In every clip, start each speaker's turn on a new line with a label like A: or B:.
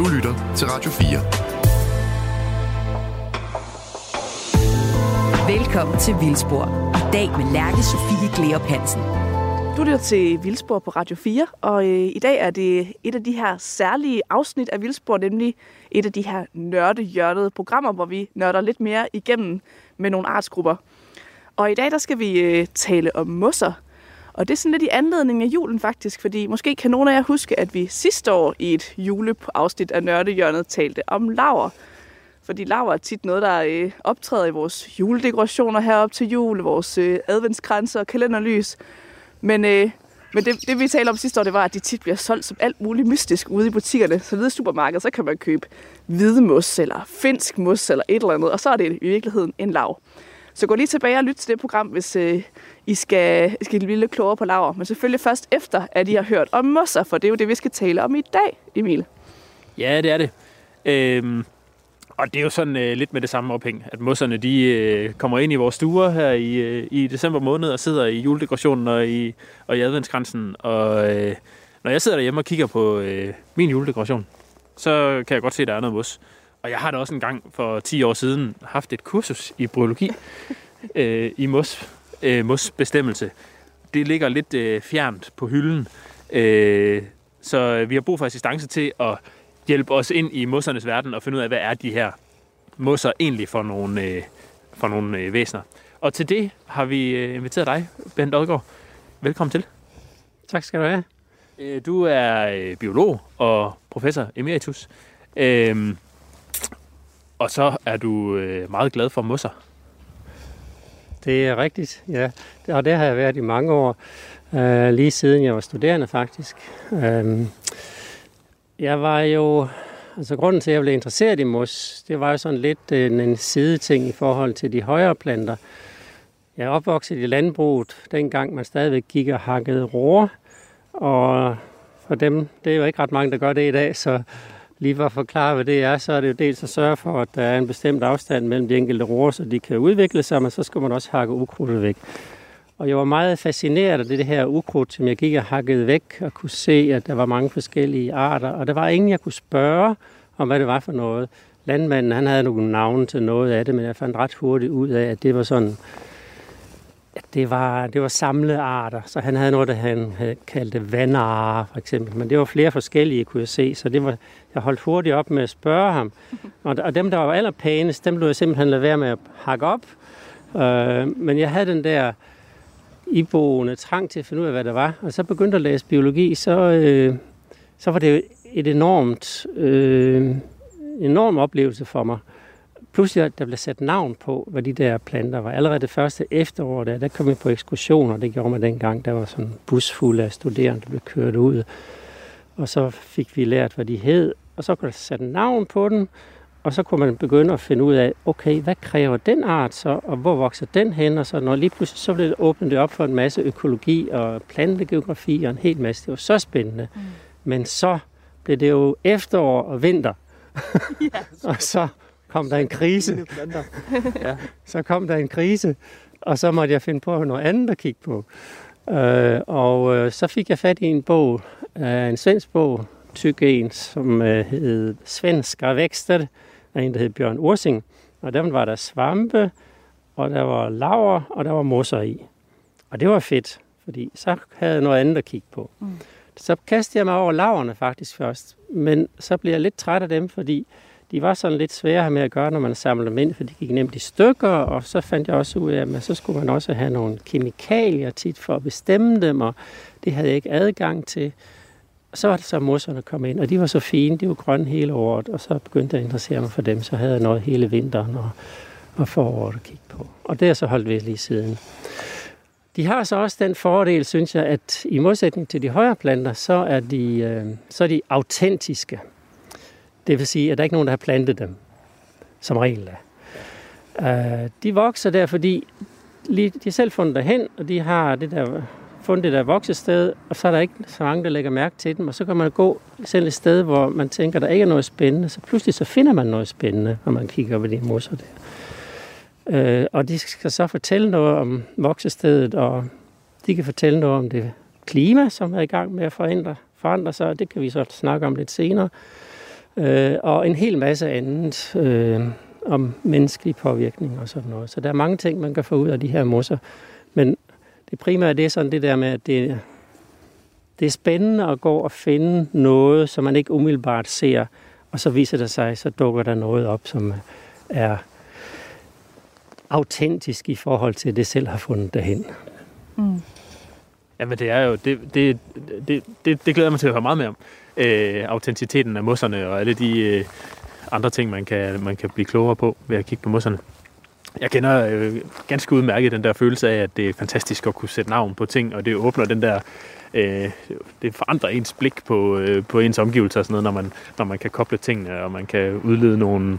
A: Du lytter til Radio
B: 4. Velkommen til Vildspor. I dag med Lærke Sofie Gleop Hansen.
C: Du lytter til Vildspor på Radio 4, og øh, i dag er det et af de her særlige afsnit af Vildspor, nemlig et af de her nørdehjørnede programmer, hvor vi nørder lidt mere igennem med nogle artsgrupper. Og i dag der skal vi øh, tale om mosser. Og det er sådan lidt i anledning af julen faktisk, fordi måske kan nogle af jer huske, at vi sidste år i et juleafsnit af Nørdehjørnet talte om laver. Fordi laver er tit noget, der øh, optræder i vores juledekorationer herop til jul, vores øh, adventskranser og kalenderlys. Men, øh, men det, det, vi talte om sidste år, det var, at de tit bliver solgt som alt muligt mystisk ude i butikkerne. Så ved supermarkedet, så kan man købe hvidemos eller finsk mos eller et eller andet, og så er det i virkeligheden en lav. Så gå lige tilbage og lyt til det program, hvis øh, i skal, I skal blive lidt klogere på laver. Men selvfølgelig først efter, at I har hørt om mosser, for det er jo det, vi skal tale om i dag, Emil.
D: Ja, det er det. Øhm, og det er jo sådan øh, lidt med det samme ophæng, at mosserne de øh, kommer ind i vores stuer her i, øh, i december måned og sidder i juledekorationen og i, og i adventskransen. Og øh, når jeg sidder derhjemme og kigger på øh, min juledekoration, så kan jeg godt se, at der er noget mos. Og jeg har da også en gang for 10 år siden haft et kursus i biologi øh, i mos, øh, mosbestemmelse. Det ligger lidt øh, fjernt på hylden, øh, så vi har brug for assistance til at hjælpe os ind i mossernes verden og finde ud af, hvad er de her mosser egentlig for nogle, øh, for nogle øh, væsener. Og til det har vi øh, inviteret dig, Bent Odgaard. Velkommen til.
E: Tak skal du have.
D: Øh, du er øh, biolog og professor emeritus. Øh, og så er du øh, meget glad for mosser.
E: Det er rigtigt, ja. Og det har jeg været i mange år. Øh, lige siden jeg var studerende faktisk. Øh, jeg var jo... Altså grunden til, at jeg blev interesseret i mos, det var jo sådan lidt øh, en, en sideting i forhold til de højere planter. Jeg er opvokset i landbruget, dengang man stadigvæk gik og hakkede roer. Og for dem, det er jo ikke ret mange, der gør det i dag, så lige for at forklare, hvad det er, så er det jo dels at sørge for, at der er en bestemt afstand mellem de enkelte roer, så de kan udvikle sig, men så skal man også hakke ukrudtet væk. Og jeg var meget fascineret af det her ukrudt, som jeg gik og hakkede væk og kunne se, at der var mange forskellige arter. Og der var ingen, jeg kunne spørge om, hvad det var for noget. Landmanden, han havde nogle navne til noget af det, men jeg fandt ret hurtigt ud af, at det var sådan, det var, det var samlearter. Så han havde noget, der han kaldte vandarer, for eksempel. Men det var flere forskellige, kunne jeg se. Så det var, jeg holdt hurtigt op med at spørge ham. Og, dem, der var allerpænest, dem blev jeg simpelthen lade være med at hakke op. Øh, men jeg havde den der iboende trang til at finde ud af, hvad det var. Og så begyndte at læse biologi, så, øh, så var det et enormt, øh, enorm oplevelse for mig. Pludselig der blev sat navn på, hvad de der planter var. Allerede det første efterår, der, der kom vi på ekskursioner. Det gjorde man dengang. Der var sådan en bus fuld af studerende, der blev kørt ud. Og så fik vi lært, hvad de hed. Og så kunne der sætte navn på den. Og så kunne man begynde at finde ud af, okay, hvad kræver den art så, og hvor vokser den hen? Og så når lige pludselig så blev det åbnet op for en masse økologi og plantegeografi og en hel masse. Det var så spændende. Mm. Men så blev det jo efterår og vinter. Ja, og så kom der en krise. ja. Så kom der en krise, og så måtte jeg finde på noget andet at kigge på. Øh, og øh, så fik jeg fat i en bog, øh, en svensk bog, tyk en, som øh, hed Svenska vækster, af en, der hed Bjørn Ursing. Og der var der svampe, og der var laver, og der var mosser i. Og det var fedt, fordi så havde jeg noget andet at kigge på. Mm. Så kastede jeg mig over laverne faktisk først, men så blev jeg lidt træt af dem, fordi de var sådan lidt svære med at gøre, når man samlede dem ind, for de gik nemt i stykker, og så fandt jeg også ud af, at så skulle man også have nogle kemikalier tit for at bestemme dem, og det havde jeg ikke adgang til. Og så var det så, mosserne kom ind, og de var så fine, de var grønne hele året, og så begyndte jeg at interessere mig for dem, så havde jeg noget hele vinteren og, og foråret at kigge på. Og det har så holdt ved lige siden. De har så også den fordel, synes jeg, at i modsætning til de højere planter, så er de, øh, så er de autentiske. Det vil sige, at der er ikke nogen, der har plantet dem, som regel er. Øh, de vokser der, fordi lige, de har selv fundet derhen, og de har det der fundet det der voksested, og så er der ikke så mange, der lægger mærke til dem, og så kan man gå selv et sted, hvor man tænker, der ikke er noget spændende, så pludselig så finder man noget spændende, når man kigger på de mosser der. Øh, og de skal så fortælle noget om voksestedet, og de kan fortælle noget om det klima, som er i gang med at forandre, forandre sig, og det kan vi så snakke om lidt senere øh, og en hel masse andet øh, om menneskelig påvirkning og sådan noget. Så der er mange ting, man kan få ud af de her mosser. Men det primære det er sådan det der med, at det, det er spændende at gå og finde noget, som man ikke umiddelbart ser, og så viser det sig, så dukker der noget op, som er autentisk i forhold til det selv har fundet derhen.
D: Mm. Jamen det er jo, det, det, det, det, det glæder jeg mig til at høre meget mere om. Øh, autenticiteten af mosserne og alle de øh, andre ting, man kan, man kan blive klogere på ved at kigge på mosserne. Jeg kender øh, ganske udmærket den der følelse af, at det er fantastisk at kunne sætte navn på ting, og det åbner den der, øh, det forandrer ens blik på, øh, på ens omgivelser og sådan noget, når man, når man kan koble tingene, og man kan udlede nogle,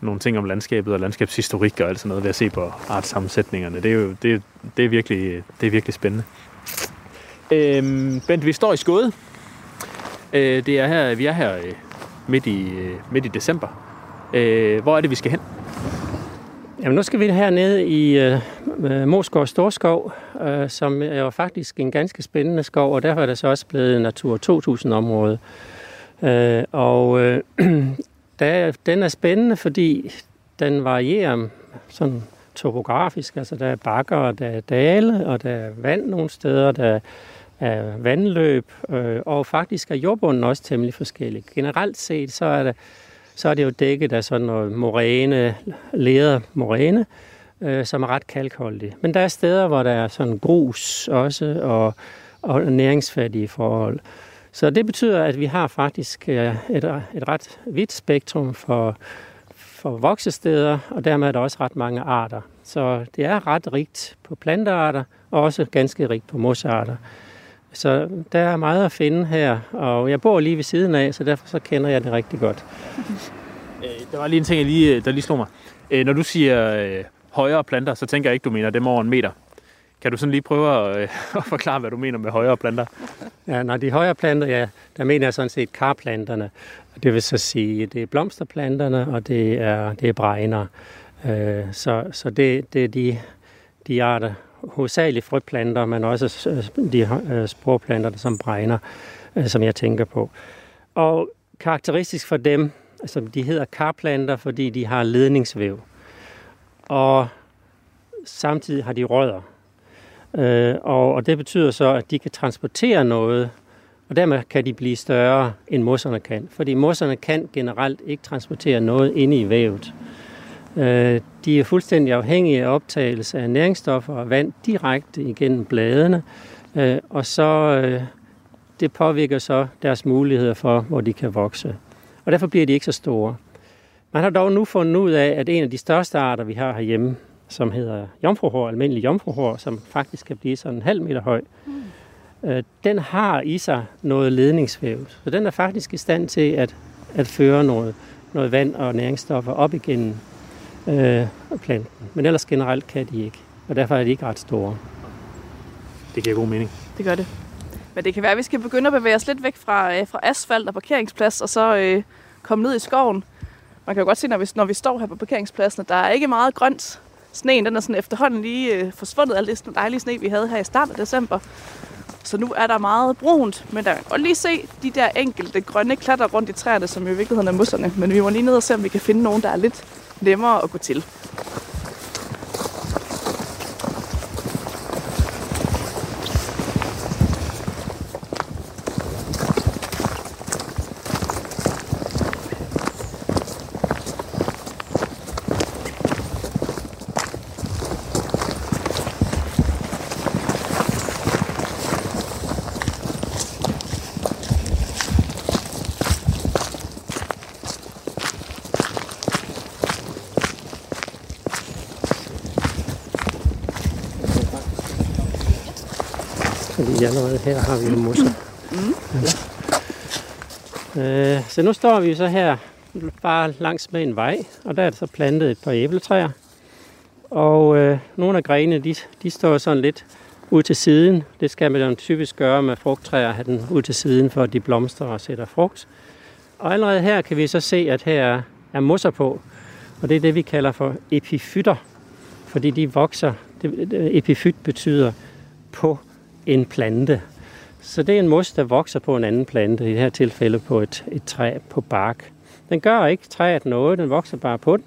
D: nogle ting om landskabet og landskabshistorik og alt sådan noget ved at se på artsammensætningerne. Det er jo det, det er virkelig, det er virkelig spændende. Øhm, Bent, vi står i Skåde. Øh, det er her, vi er her øh, midt, i, øh, midt i december. Øh, hvor er det, vi skal hen?
E: Jamen, nu skal vi hernede i øh, øh Moskov Storskov, øh, som er jo faktisk en ganske spændende skov, og derfor er det så også blevet Natur 2000-område. Øh, og øh, der, den er spændende, fordi den varierer sådan topografisk. Altså, der er bakker, og der er dale, og der er vand nogle steder, der er vandløb, øh, og faktisk er jordbunden også temmelig forskellig. Generelt set, så er det, så er det jo dækket af sådan noget moræne, leder moræne, øh, som er ret kalkholdig. Men der er steder, hvor der er sådan grus også, og, og næringsfattige forhold. Så det betyder, at vi har faktisk øh, et, et ret vidt spektrum for, for voksesteder, og dermed er der også ret mange arter. Så det er ret rigt på plantearter, og også ganske rigt på mosarter. Så der er meget at finde her, og jeg bor lige ved siden af, så derfor så kender jeg det rigtig godt.
D: Øh, der var lige en ting, jeg lige, der lige slog mig. Øh, når du siger øh, højere planter, så tænker jeg ikke, du mener dem over en meter. Kan du sådan lige prøve at, øh, at forklare, hvad du mener med højere planter?
E: Ja, når de højere planter, ja, der mener jeg sådan set karplanterne. Det vil så sige, det er blomsterplanterne, og det er, det er bregner. Øh, så så det, det er de, de arter, hovedsageligt frøplanter, men også de øh, sporplanter, som bregner, øh, som jeg tænker på. Og karakteristisk for dem, altså de hedder karplanter, fordi de har ledningsvæv. Og samtidig har de rødder. Øh, og, og det betyder så, at de kan transportere noget, og dermed kan de blive større, end mosserne kan. Fordi mosserne kan generelt ikke transportere noget inde i vævet. Øh, de er fuldstændig afhængige af optagelse af næringsstoffer og vand direkte igennem bladene, øh, og så øh, det påvirker så deres muligheder for, hvor de kan vokse. Og derfor bliver de ikke så store. Man har dog nu fundet ud af, at en af de største arter, vi har herhjemme, som hedder jomfruhår, almindelig jomfruhår, som faktisk kan blive sådan en halv meter høj, mm. den har i sig noget ledningsvæv. Så den er faktisk i stand til at, at føre noget, noget vand og næringsstoffer op igennem øh, planten. Men ellers generelt kan de ikke, og derfor er de ikke ret store.
D: Det giver god mening.
C: Det gør det. Men det kan være, at vi skal begynde at bevæge os lidt væk fra, øh, fra asfalt og parkeringsplads, og så øh, komme ned i skoven. Man kan jo godt se, når vi, når vi står her på parkeringspladsen, at der er ikke meget grønt. Sneen den er sådan efterhånden lige øh, forsvundet, alt det dejlige sne, vi havde her i starten af december. Så nu er der meget brunt, men der kan godt lige se de der enkelte grønne klatter rundt i træerne, som i virkeligheden er musserne. Men vi må lige ned og se, om vi kan finde nogen, der er lidt nemmere at gå til.
E: Fordi allerede her har vi en mosser. Mm. Ja. Øh, så nu står vi så her bare langs med en vej, og der er så plantet et par æbletræer. Og øh, nogle af grenene, de, de står sådan lidt ud til siden. Det skal man typisk gøre med frugttræer, have den ud til siden, for at de blomstrer og sætter frugt. Og allerede her kan vi så se, at her er mosser på. Og det er det, vi kalder for epifytter. Fordi de vokser. Epifyt betyder på en plante. Så det er en mos, der vokser på en anden plante, i det her tilfælde på et, et træ på bark. Den gør ikke træet noget, den vokser bare på den.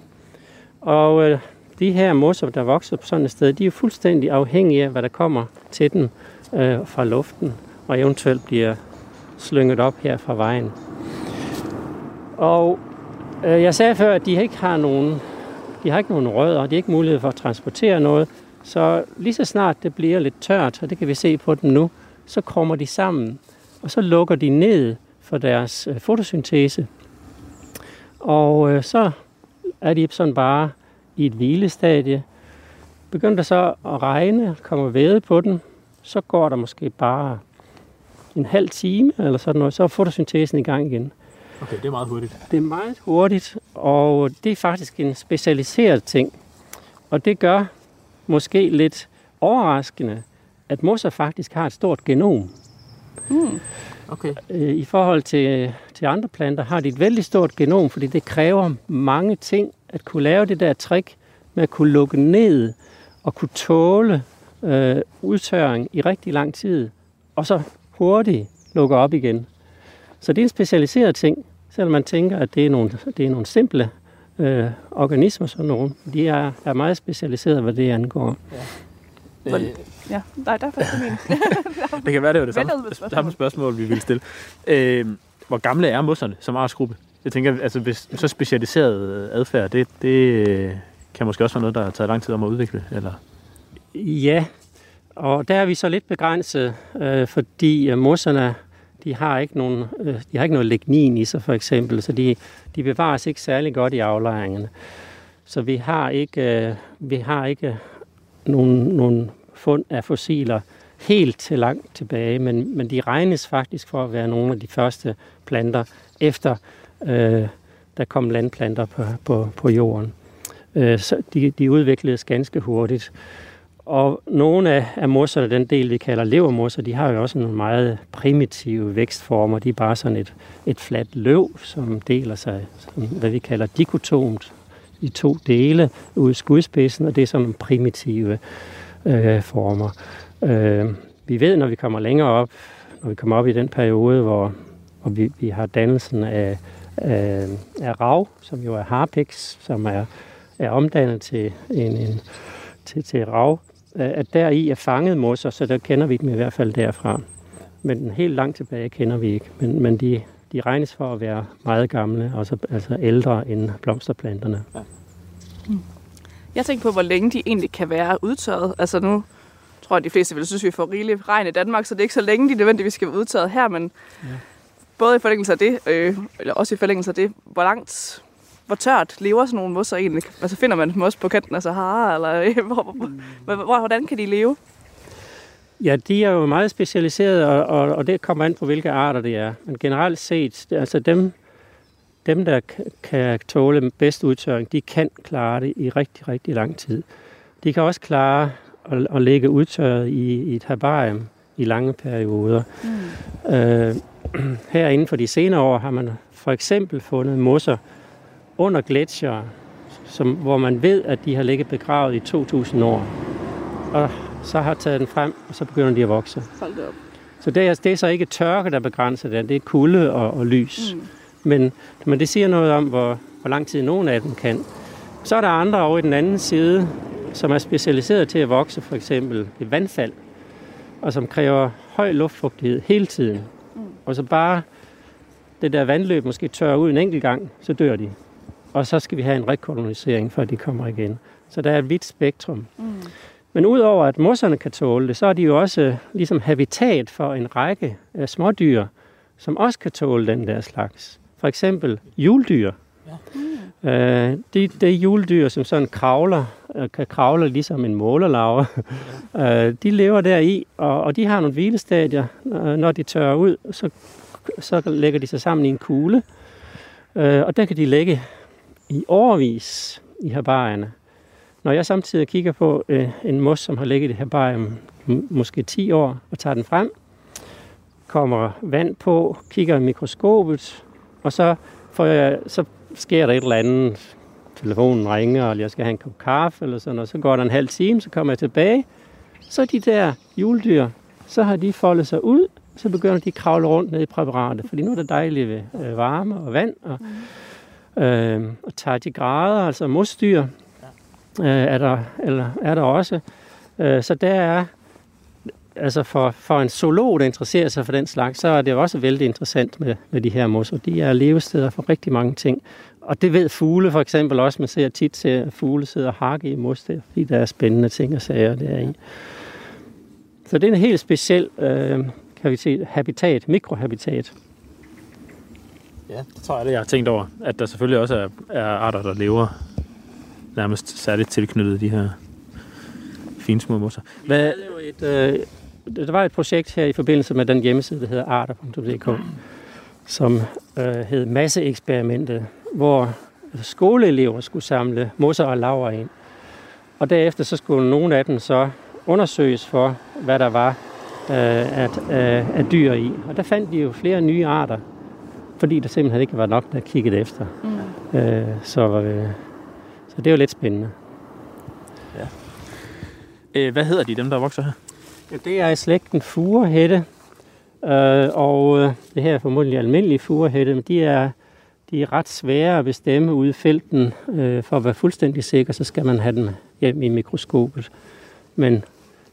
E: Og øh, de her mosser, der vokser på sådan et sted, de er fuldstændig afhængige af, hvad der kommer til dem øh, fra luften, og eventuelt bliver slynget op her fra vejen. Og øh, jeg sagde før, at de ikke har nogen, de har ikke nogen rødder, de har ikke mulighed for at transportere noget, så lige så snart det bliver lidt tørt, og det kan vi se på dem nu, så kommer de sammen, og så lukker de ned for deres øh, fotosyntese. Og øh, så er de sådan bare i et hvilestadie. Begynder der så at regne, kommer væde på den, så går der måske bare en halv time eller sådan noget, så er fotosyntesen i gang igen.
D: Okay, det er meget hurtigt.
E: Det er meget hurtigt, og det er faktisk en specialiseret ting. Og det gør måske lidt overraskende, at mosser faktisk har et stort genom.
C: Mm.
D: Okay.
E: Øh, I forhold til, til andre planter har de et vældig stort genom, fordi det kræver mange ting at kunne lave det der trick med at kunne lukke ned og kunne tåle øh, udtørring i rigtig lang tid, og så hurtigt lukke op igen. Så det er en specialiseret ting, selvom man tænker, at det er nogle, det er nogle simple øh, organismer, sådan nogle. De er, er meget specialiseret, hvad det angår.
C: Hvor- Ja, nej, der er faktisk min.
D: Det kan være, det var det samme,
C: spørgsmål.
D: samme spørgsmål, vi ville stille. Øh, hvor gamle er mosserne som artsgruppe? Jeg tænker, altså hvis så specialiseret øh, adfærd, det, det øh, kan måske også være noget, der har taget lang tid om at udvikle, eller?
E: Ja, og der er vi så lidt begrænset, øh, fordi øh, mosserne, de har ikke nogen, øh, de har ikke noget lignin i sig for eksempel, så de, de bevares ikke særlig godt i aflejringerne. Så vi har ikke, øh, vi har ikke nogle, nogle fund af fossiler helt til langt tilbage, men, men de regnes faktisk for at være nogle af de første planter, efter øh, der kom landplanter på, på, på jorden. Øh, så de, de udvikledes ganske hurtigt. Og nogle af, af mosserne, den del vi kalder levermosser, de har jo også nogle meget primitive vækstformer. De er bare sådan et, et fladt løv, som deler sig, som, hvad vi kalder dikotomt, i to dele ud skudspidsen, og det er sådan nogle primitive øh, former. Øh, vi ved, når vi kommer længere op, når vi kommer op i den periode, hvor, hvor vi, vi har dannelsen af, af, af rav, som jo er harpix, som er, er omdannet til en, en til, til rav, øh, at der i er fanget mosser, så der kender vi dem i hvert fald derfra. Men helt langt tilbage kender vi ikke. Men, men de, de regnes for at være meget gamle, også, altså ældre end blomsterplanterne.
C: Jeg tænker på, hvor længe de egentlig kan være udtørret. Altså nu tror jeg, de fleste vil synes, vi får rigeligt regn i Danmark, så det er ikke så længe, de nødvendigvis skal være udtørret her, men ja. både i forlængelse af det, øh, eller også i forlængelse af det, hvor langt, hvor tørt lever sådan nogle mosser egentlig? Altså finder man dem også på kanten af Sahara, eller øh, hvor, hvor, hvordan kan de leve?
E: Ja, de er jo meget specialiserede, og, og, og det kommer an på, hvilke arter det er. Men generelt set, altså dem, dem der kan tåle bedst udtørring, de kan klare det i rigtig, rigtig lang tid. De kan også klare at, at ligge udtørret i, i et herbarium i lange perioder. Mm. Øh, her inden for de senere år har man for eksempel fundet mosser under gletsjere, som, hvor man ved, at de har ligget begravet i 2000 år. Og så har taget den frem, og så begynder de at vokse.
C: Hold op.
E: Så det er, det er så ikke tørke, der begrænser det, det er kulde og, og lys. Mm. Men, men det siger noget om, hvor, hvor lang tid nogen af dem kan. Så er der andre over i den anden side, som er specialiseret til at vokse, for eksempel ved vandfald, og som kræver høj luftfugtighed hele tiden. Mm. Og så bare det der vandløb måske tørrer ud en enkelt gang, så dør de. Og så skal vi have en rekolonisering, før de kommer igen. Så der er et vidt spektrum. Mm. Men udover at mosserne kan tåle det, så er de jo også øh, ligesom habitat for en række af smådyr, som også kan tåle den der slags. For eksempel juldyr. Ja. Øh, det, det er juldyr, som sådan kravler, øh, kan kravle ligesom en målerlarve. øh, de lever der i, og, og de har nogle hvilestadier. Øh, når de tørrer ud, så, så lægger de sig sammen i en kugle. Øh, og der kan de ligge i overvis i herbarierne. Når jeg samtidig kigger på øh, en mos, som har ligget i herbarium måske 10 år, og tager den frem, kommer vand på, kigger i mikroskopet, og så, får jeg, så sker der et eller andet. Telefonen ringer, eller jeg skal have en kop kaffe, eller sådan, og så går der en halv time, så kommer jeg tilbage. Så de der juledyr, så har de foldet sig ud, så begynder de at kravle rundt ned i præparatet, fordi nu er det dejligt ved øh, varme og vand, og, Øh, og tardigrader, altså mosdyr, øh, er, der, eller er der også. Øh, så der er, altså for, for en zoolog, der interesserer sig for den slags, så er det også vældig interessant med, med de her mosser. De er levesteder for rigtig mange ting. Og det ved fugle for eksempel også. Man ser tit til, at fugle sidder og hakke i mos der, fordi der er spændende ting og sager der i. Så det er en helt speciel øh, kan vi sige, habitat, mikrohabitat.
D: Ja, det tror jeg, det jeg har tænkt over. At der selvfølgelig også er, er arter, der lever nærmest særligt tilknyttet de her fine små mosser. Hvad...
E: Et, øh, der var et projekt her i forbindelse med den hjemmeside, der hedder arter.dk, som øh, hed Masseeksperimentet, hvor skoleelever skulle samle mosser og laver ind. Og derefter så skulle nogle af dem så undersøges for, hvad der var øh, at, øh, af dyr i. Og der fandt de jo flere nye arter, fordi der simpelthen ikke var nok, der kiggede efter. Mm. Øh, så, øh, så det er jo lidt spændende.
D: Ja. Øh, hvad hedder de, dem der vokser her?
E: Ja, det er i slægten furehætte, øh, og øh, det her er formodentlig almindelige furehætte, men de er, de er ret svære at bestemme ude i felten. Øh, for at være fuldstændig sikker, så skal man have dem hjem i mikroskopet. Men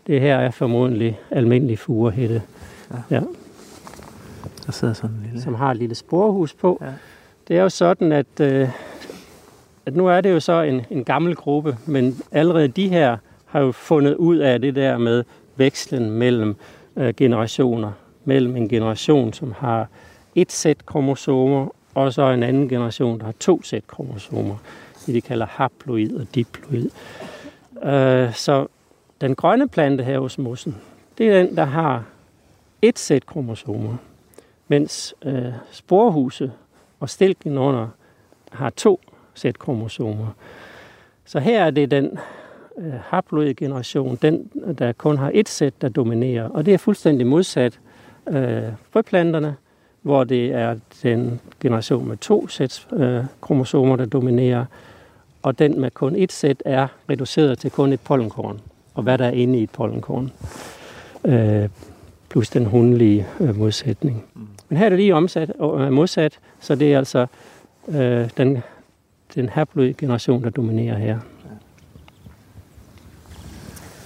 E: det her er formodentlig almindelig furehætte. Ja. ja.
D: Der sidder sådan en lille...
E: Som har et lille sporhus på. Ja. Det er jo sådan, at, øh, at nu er det jo så en, en gammel gruppe, men allerede de her har jo fundet ud af det der med vekslen mellem øh, generationer. Mellem en generation, som har et sæt kromosomer, og så en anden generation, der har to sæt kromosomer. Det de kalder haploid og diploid. Øh, så den grønne plante her hos mossen, det er den, der har et sæt kromosomer, mens øh, sporhuse og stilken under har to sæt kromosomer. Så her er det den øh, haploide generation, den, der kun har et sæt, der dominerer. Og det er fuldstændig modsat øh, frøplanterne, hvor det er den generation med to sæt øh, kromosomer, der dominerer, og den med kun et sæt er reduceret til kun et pollenkorn og hvad der er inde i et pollenkorn. Øh, plus den hundelige øh, modsætning. Mm. Men her er det lige omsat, øh, modsat, så det er altså øh, den, den haploide generation, der dominerer her.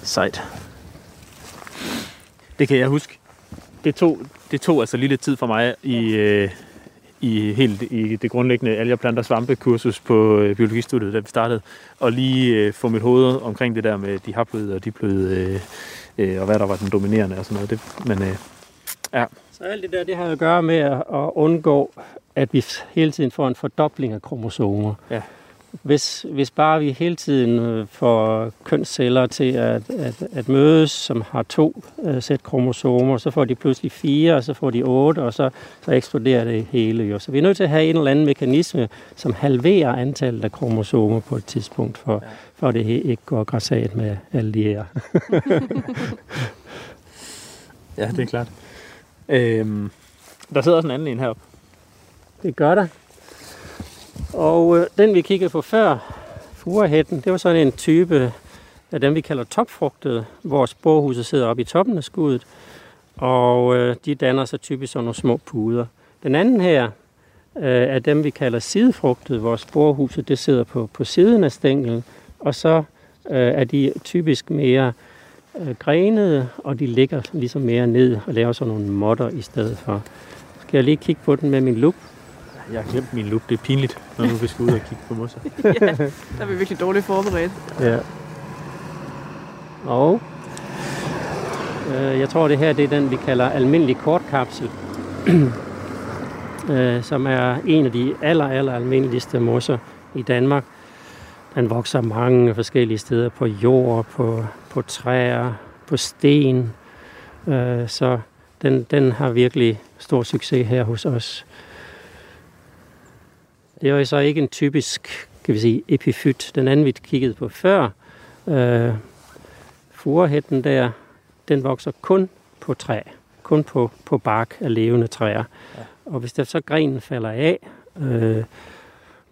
D: Sejt. Det kan jeg huske. Det tog, det tog altså lige lidt tid for mig i, øh, i helt i det grundlæggende alger, planter, svampe kursus på øh, biologistudiet, da vi startede, og lige øh, få mit hoved omkring det der med de haploide og diploide, øh, øh, og hvad der var den dominerende og sådan noget. Det, men øh, ja.
E: Så alt det der, det har at gøre med at undgå, at vi hele tiden får en fordobling af kromosomer. Ja hvis, hvis bare vi hele tiden øh, får kønsceller til at, at, at mødes, som har to uh, sæt kromosomer, så får de pludselig fire, og så får de otte, og så, så eksploderer det hele jo. Så vi er nødt til at have en eller anden mekanisme, som halverer antallet af kromosomer på et tidspunkt, for, ja. for det ikke går græsat med alle de her.
D: ja, det er klart. Øhm, der sidder også en anden en heroppe.
E: Det gør der. Og øh, den vi kiggede på før, furehætten, det var sådan en type af dem, vi kalder topfrugtede, hvor sporhuset sidder oppe i toppen af skuddet, og øh, de danner sig typisk sådan nogle små puder. Den anden her øh, er dem, vi kalder sidefrugtede, hvor sporhuset det sidder på, på siden af stænglen, og så øh, er de typisk mere øh, grenede, og de ligger ligesom mere ned og laver sådan nogle modder i stedet for. Skal jeg lige kigge på den med min lup?
D: Jeg har glemt min look. Det er pinligt, når nu vi skal ud og kigge på mosser.
C: ja, der er vi virkelig dårligt forberedt.
E: Ja. Og øh, jeg tror, det her det er den, vi kalder almindelig kortkapsel. øh, som er en af de aller, aller almindeligste mosser i Danmark. Den vokser mange forskellige steder på jord, på, på træer, på sten. Øh, så den, den har virkelig stor succes her hos os. Det er jo så ikke en typisk kan vi sige, epifyt. Den anden, vi kiggede på før, øh, furehætten der, den vokser kun på træ. Kun på, på bark af levende træer. Ja. Og hvis der så grenen falder af øh,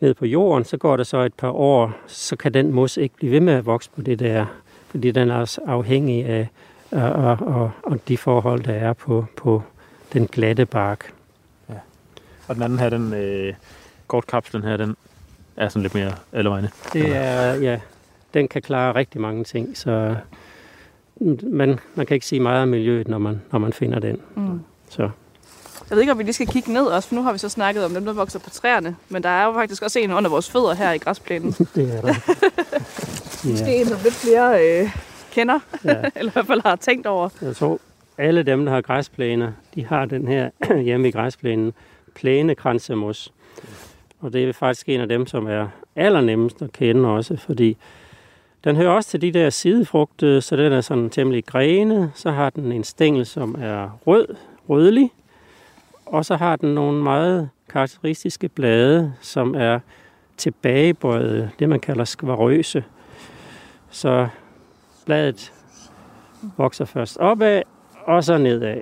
E: ned på jorden, så går der så et par år, så kan den mos ikke blive ved med at vokse på det der, fordi den er også afhængig af og, og, og, og de forhold, der er på, på den glatte bark. Ja.
D: Og den anden her, den, øh, kortkapslen her, den, er sådan lidt mere alle vegne.
E: Det er, ja, den kan klare rigtig mange ting, så man, man kan ikke sige meget om miljøet, når man, når man finder den.
C: Mm.
E: Så
C: Jeg ved ikke, om vi lige skal kigge ned også, for nu har vi så snakket om dem, der vokser på træerne. Men der er jo faktisk også en under vores fødder her i græsplænen.
E: det er der.
C: Måske
E: Ja,
C: en, som lidt flere øh, kender,
E: ja.
C: eller i hvert fald har tænkt over.
E: Jeg tror, alle dem, der har græsplæner, de har den her hjemme i græsplænen, plænekransemus. Og det er faktisk en af dem, som er allernemmest at kende også, fordi den hører også til de der sidefrugte, øh, så den er sådan temmelig grene, Så har den en stængel, som er rød, rødlig. Og så har den nogle meget karakteristiske blade, som er tilbagebøjet, det man kalder skvarøse. Så bladet vokser først opad, og så nedad.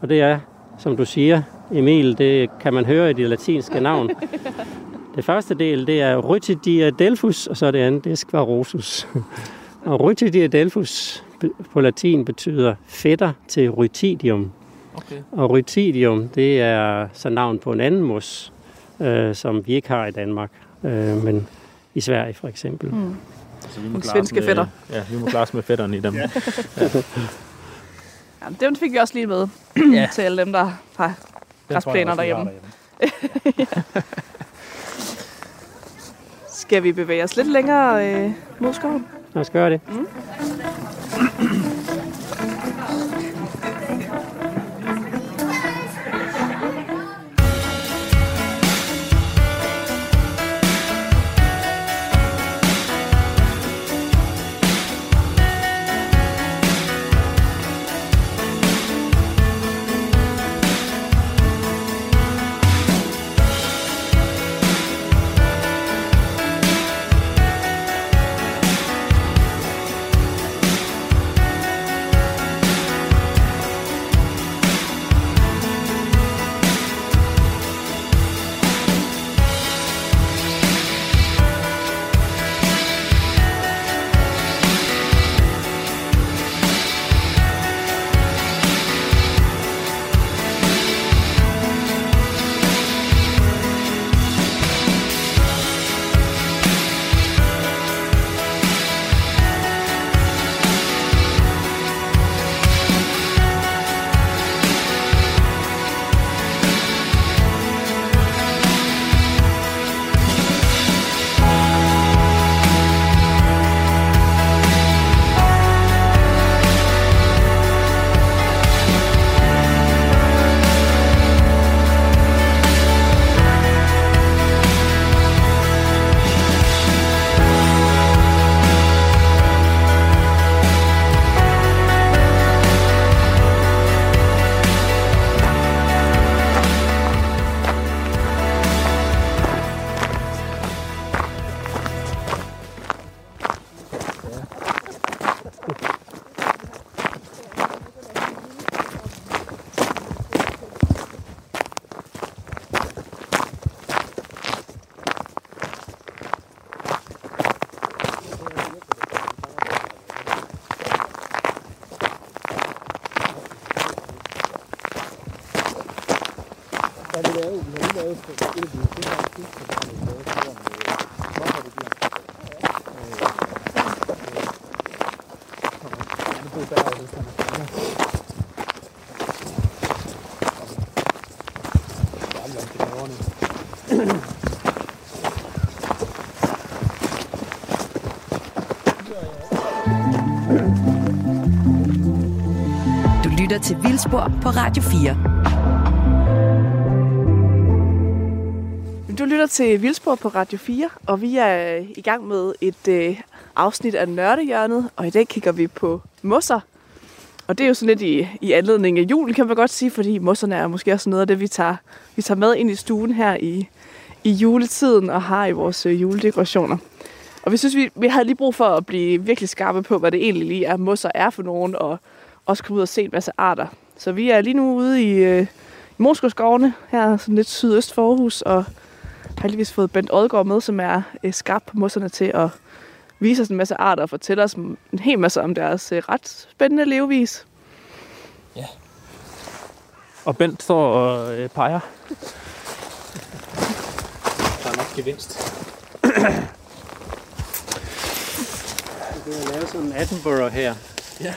E: Og det er, som du siger, Emil, det kan man høre i det latinske navn. Det første del, det er Rytidia delphus, og så det andet, det er Squarosus. Og Rytidia delphus be- på latin betyder fætter til Rytidium.
D: Okay.
E: Og Rytidium, det er så navn på en anden mos, øh, som vi ikke har i Danmark, øh, men i Sverige for eksempel.
C: Mm.
D: Så vi os
C: svenske
D: med,
C: fætter.
D: Ja, vi må klare os med fætterne i dem. ja.
C: Ja, dem fik vi også lige med
D: Ja.
C: til alle dem, der har græsplæner derhjemme. Skal vi bevæge os lidt længere øh, mod skoven?
E: Lad os gøre det.
B: Du lytter til Vildspor på Radio 4.
C: til Vildspor på Radio 4, og vi er øh, i gang med et øh, afsnit af Nørdehjørnet, og i dag kigger vi på mosser. Og det er jo sådan lidt i, i anledning af julen, kan man godt sige, fordi mosserne er måske også noget af det, vi tager, vi tager med ind i stuen her i, i juletiden og har i vores øh, juledekorationer. Og vi synes, vi, vi havde lige brug for at blive virkelig skarpe på, hvad det egentlig lige er, mosser er for nogen, og også komme ud og se en masse arter. Så vi er lige nu ude i, øh, i Moskoskovene, her sådan lidt sydøst for Aarhus, og heldigvis fået Bent Odgaard med, som er øh, skarp på mosserne til at vise os en masse arter og fortælle os en hel masse om deres øh, ret spændende levevis.
D: Og Bent står og øh, peger. Der er nok gevinst.
E: vil lave sådan en Attenborough her.
D: Ja.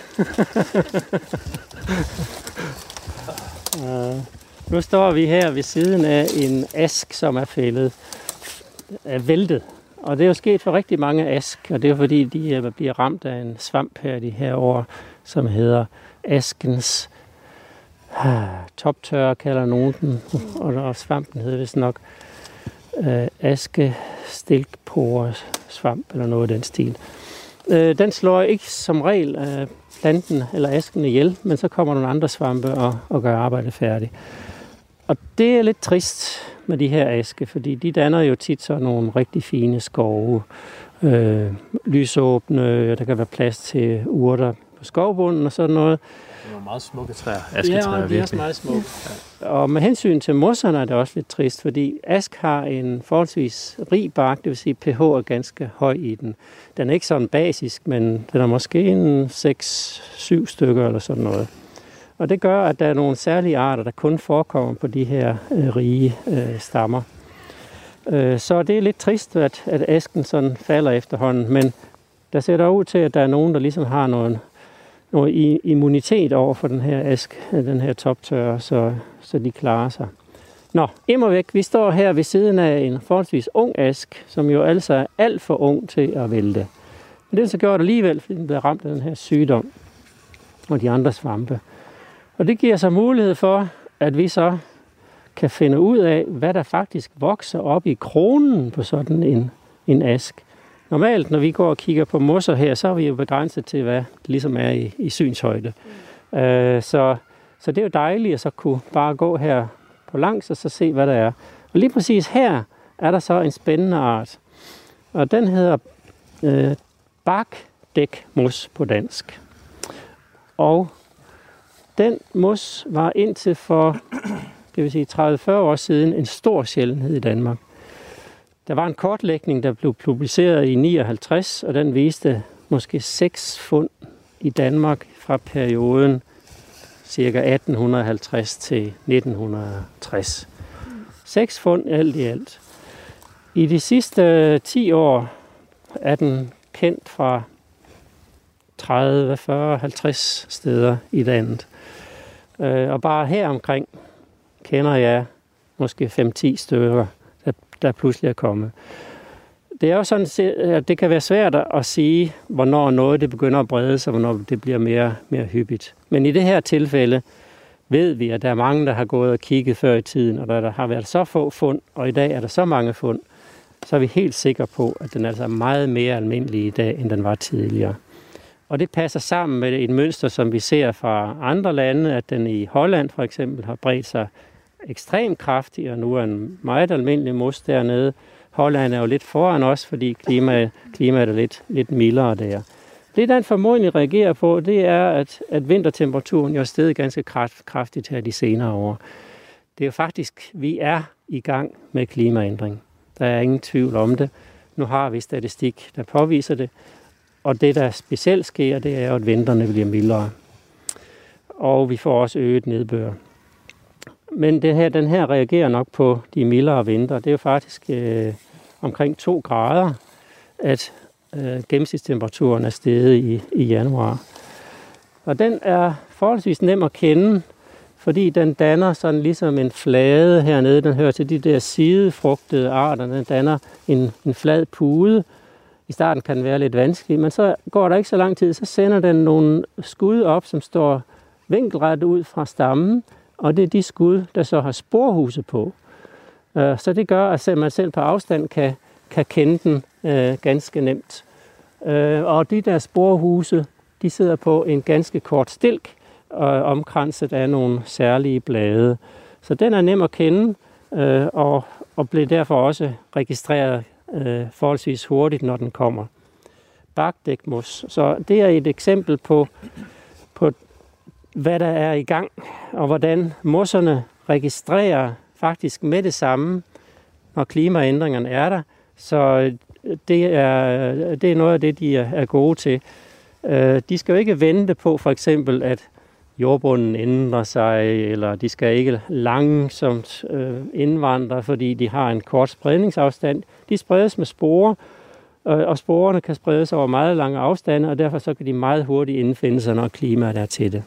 E: uh, nu står vi her ved siden af en ask, som er fældet, er væltet. Og det er jo sket for rigtig mange ask, og det er fordi, de bliver ramt af en svamp her de her år, som hedder askens uh, toptørre, kalder nogen den, og, og svampen hedder vist nok øh, aske svamp eller noget af den stil. Øh, den slår ikke som regel øh, planten eller asken ihjel, men så kommer nogle andre svampe og, og gør arbejdet færdigt. Og det er lidt trist med de her aske, fordi de danner jo tit så nogle rigtig fine skove, øh, lysåbne, der kan være plads til urter på skovbunden og sådan noget.
D: Det er meget smukke træer. Asketræer,
E: ja, de er også meget smukke. Ja. Og med hensyn til mosserne er det også lidt trist, fordi ask har en forholdsvis rig bark, det vil sige pH er ganske høj i den. Den er ikke sådan basisk, men den er måske en 6-7 stykker eller sådan noget. Og det gør, at der er nogle særlige arter, der kun forekommer på de her øh, rige øh, stammer. Øh, så det er lidt trist, at, at asken sådan falder efterhånden, men der ser der ud til, at der er nogen, der ligesom har noget, noget immunitet over for den her ask, øh, den her toptørre, så, så de klarer sig. Nå, immer væk. Vi står her ved siden af en forholdsvis ung ask, som jo altså er alt for ung til at vælte. Men det så gjort alligevel, fordi den blev ramt af den her sygdom og de andre svampe. Og det giver så mulighed for, at vi så kan finde ud af, hvad der faktisk vokser op i kronen på sådan en, en ask. Normalt, når vi går og kigger på mosser her, så er vi jo begrænset til, hvad det ligesom er i, i synshøjde. Mm. Øh, så, så det er jo dejligt at så kunne bare gå her på langs og så se, hvad der er. Og lige præcis her er der så en spændende art. Og den hedder øh, bakdækmos på dansk. Og den mos var indtil for det vil sige 30-40 år siden en stor sjældenhed i Danmark. Der var en kortlægning, der blev publiceret i 59, og den viste måske 6 fund i Danmark fra perioden ca. 1850 til 1960. 6 fund alt i alt. I de sidste 10 år er den kendt fra 30, 40, 50 steder i landet. Øh, og bare her omkring kender jeg måske 5-10 stykker, der, der pludselig er kommet. Det er jo sådan, at det kan være svært at sige, hvornår noget det begynder at brede sig, hvornår det bliver mere, mere hyppigt. Men i det her tilfælde ved vi, at der er mange, der har gået og kigget før i tiden, og der har været så få fund, og i dag er der så mange fund, så er vi helt sikre på, at den altså er meget mere almindelig i dag, end den var tidligere. Og det passer sammen med et mønster, som vi ser fra andre lande, at den i Holland for eksempel har bredt sig ekstremt kraftigt, og nu er en meget almindelig mos dernede. Holland er jo lidt foran os, fordi klimaet, klimaet er lidt, lidt mildere der. Det, den formodentlig reagerer på, det er, at, at vintertemperaturen jo er steget ganske kraft, kraftigt her de senere år. Det er jo faktisk, vi er i gang med klimaændring. Der er ingen tvivl om det. Nu har vi statistik, der påviser det. Og det, der specielt sker, det er, at vinterne bliver mildere. Og vi får også øget nedbør. Men det her, den her reagerer nok på de mildere vinter. Det er jo faktisk øh, omkring 2 grader, at øh, gennemsnitstemperaturen er steget i, i januar. Og den er forholdsvis nem at kende, fordi den danner sådan ligesom en flade hernede. Den hører til de der sidefrugtede arter. Den danner en, en flad pude, i starten kan den være lidt vanskelig, men så går der ikke så lang tid, så sender den nogle skud op, som står vinkelret ud fra stammen, og det er de skud, der så har sporhuse på. Øh, så det gør, at man selv på afstand kan, kan kende den øh, ganske nemt. Øh, og de der sporhuse, de sidder på en ganske kort stilk, og omkranset af nogle særlige blade. Så den er nem at kende, øh, og, og blev derfor også registreret øh, forholdsvis hurtigt, når den kommer. Bagdækmos. Så det er et eksempel på, på, hvad der er i gang, og hvordan mosserne registrerer faktisk med det samme, når klimaændringerne er der. Så øh, det er, øh, det er noget af det, de er gode til. Øh, de skal jo ikke vente på for eksempel, at jordbunden ændrer sig, eller de skal ikke langsomt øh, indvandre, fordi de har en kort spredningsafstand. De spredes med sporer, og sporene kan spredes over meget lange afstande, og derfor så kan de meget hurtigt indfinde sig, når klimaet er til det.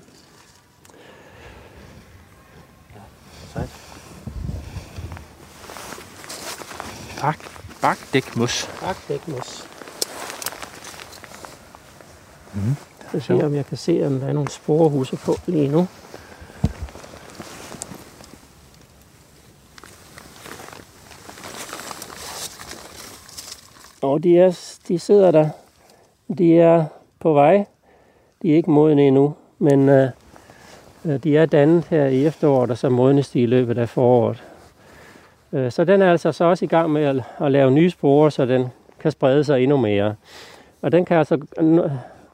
D: Bak, bakdækmus.
E: Bakdækmus. Mm. Skal se, om jeg kan se, om der er nogle sporehuse på lige nu. Og de, er, de sidder der. De er på vej. De er ikke modne endnu, men øh, øh, de er dannet her i efteråret, og så modnes de i løbet af foråret. Øh, så den er altså så også i gang med at, at lave nye sporer, så den kan sprede sig endnu mere. Og den kan altså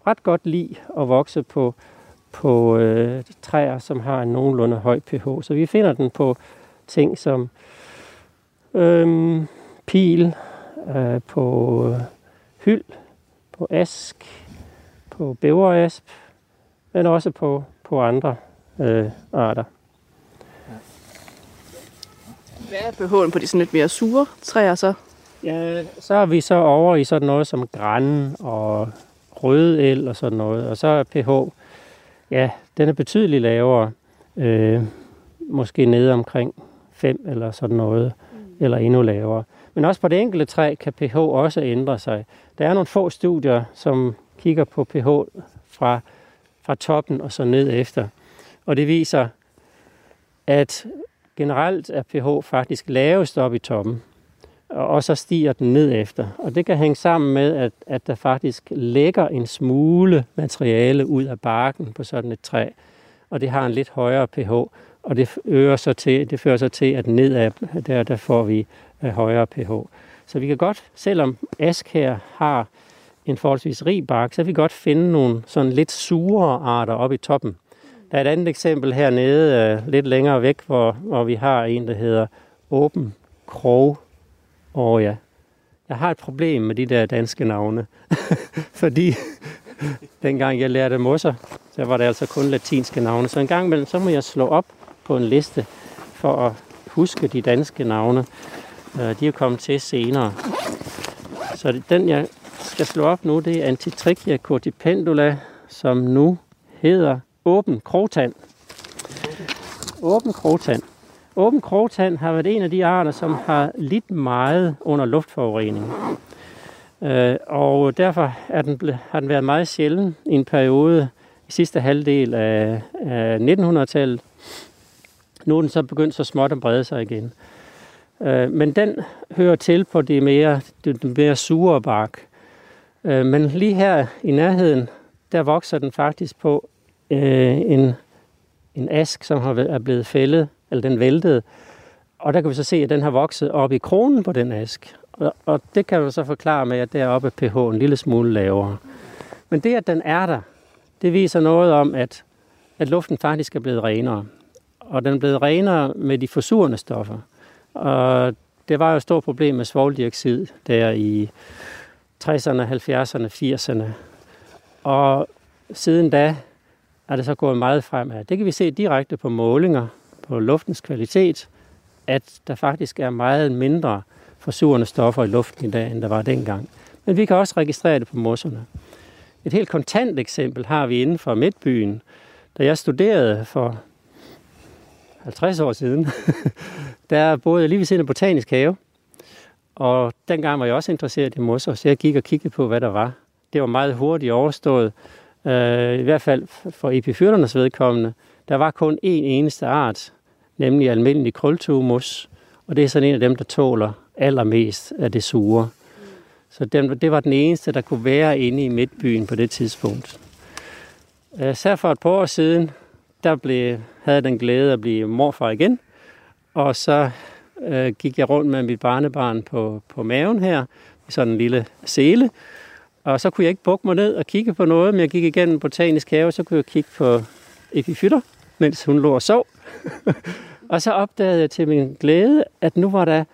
E: ret godt lide at vokse på, på øh, træer, som har en nogenlunde høj pH. Så vi finder den på ting som øh, pil, øh, på øh, hyld, på ask, på bæverasp, men også på, på andre øh, arter.
C: Hvad er pH'en på de sådan lidt mere sure træer så?
E: Ja, så er vi så over i sådan noget som græn og røde og sådan noget. Og så er pH, ja, den er betydeligt lavere. Øh, måske nede omkring 5 eller sådan noget, mm. eller endnu lavere. Men også på det enkelte træ kan pH også ændre sig. Der er nogle få studier, som kigger på pH fra, fra toppen og så ned efter. Og det viser, at generelt er pH faktisk lavest op i toppen, og så stiger den ned efter. Og det kan hænge sammen med, at, at der faktisk lægger en smule materiale ud af barken på sådan et træ, og det har en lidt højere pH, og det, øger så til, det fører så til, at nedad der, der får vi øh, højere pH. Så vi kan godt, selvom ask her har en forholdsvis rig bark, så kan vi godt finde nogle sådan lidt sure arter oppe i toppen. Der er et andet eksempel hernede, øh, lidt længere væk, hvor, hvor vi har en, der hedder åben krog. Og ja, jeg har et problem med de der danske navne, fordi dengang jeg lærte mosser, så var det altså kun latinske navne. Så en gang imellem, så må jeg slå op på en liste for at huske de danske navne. Øh, de er kommet til senere. Så den, jeg skal slå op nu, det er Antitrichia cortipendula, som nu hedder åben krogtand. Åben krogtand. Åben krogtand har været en af de arter, som har lidt meget under luftforurening. Øh, og derfor er den, har den været meget sjælden i en periode i sidste halvdel af, af 1900-tallet. Nu er den så begyndt så småt at brede sig igen. Øh, men den hører til på det mere, det mere sure bark. Øh, men lige her i nærheden, der vokser den faktisk på øh, en, en ask, som har, er blevet fældet, eller den væltede. Og der kan vi så se, at den har vokset op i kronen på den ask. Og, og det kan vi så forklare med, at deroppe er pH en lille smule lavere. Men det, at den er der, det viser noget om, at, at luften faktisk er blevet renere. Og den er blevet renere med de forsurende stoffer. Og det var jo et stort problem med svoldioxid der i 60'erne, 70'erne, 80'erne. Og siden da er det så gået meget fremad. Det kan vi se direkte på målinger på luftens kvalitet, at der faktisk er meget mindre forsurende stoffer i luften i dag, end der var dengang. Men vi kan også registrere det på mosserne. Et helt kontant eksempel har vi inden for Midtbyen. Da jeg studerede for 50 år siden, der boede jeg lige ved siden af Botanisk Have. Og dengang var jeg også interesseret i mosser, så jeg gik og kiggede på, hvad der var. Det var meget hurtigt overstået, øh, i hvert fald for epifyrternes vedkommende. Der var kun én eneste art, nemlig almindelig krøltumus, og det er sådan en af dem, der tåler allermest af det sure. Så den, det var den eneste, der kunne være inde i midtbyen på det tidspunkt. Øh, så for et par år siden, der blev, havde den glæde at blive morfar igen, og så øh, gik jeg rundt med mit barnebarn på, på maven her, i sådan en lille sele, og så kunne jeg ikke bukke mig ned og kigge på noget, men jeg gik igennem botanisk have, så kunne jeg kigge på epifytter, mens hun lå og sov. og så opdagede jeg til min glæde, at nu var der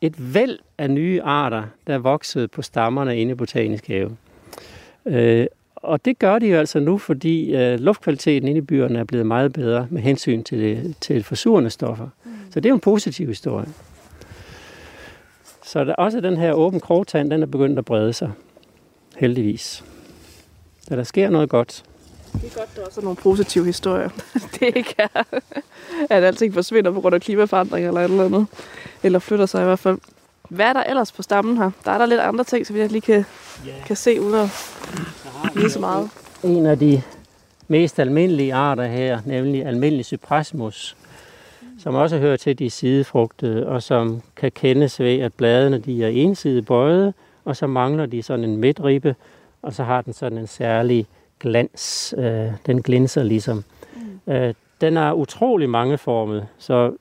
E: et væld af nye arter, der voksede på stammerne inde i Botanisk Have. Øh, og det gør de jo altså nu, fordi øh, luftkvaliteten inde i byerne er blevet meget bedre med hensyn til, til forsurende stoffer. Mm. Så det er jo en positiv historie. Så der, også den her åben krogtand, den er begyndt at brede sig. Heldigvis. Så der sker noget godt.
C: Det er godt, der er nogle positive historier. det ikke er, at alting forsvinder på grund af klimaforandringer eller et eller andet. Eller flytter sig i hvert fald. Hvad er der ellers på stammen her? Der er der lidt andre ting, som jeg lige kan, yeah. kan se uden at vide så meget.
E: En af de mest almindelige arter her, nemlig almindelig cypressmus, som også hører til de sidefrugtede, og som kan kendes ved, at bladene de er ensidigt bøjet, og så mangler de sådan en midtribe, og så har den sådan en særlig glans. Øh, den glinser ligesom. Mm. Øh, den er utrolig mangeformet, så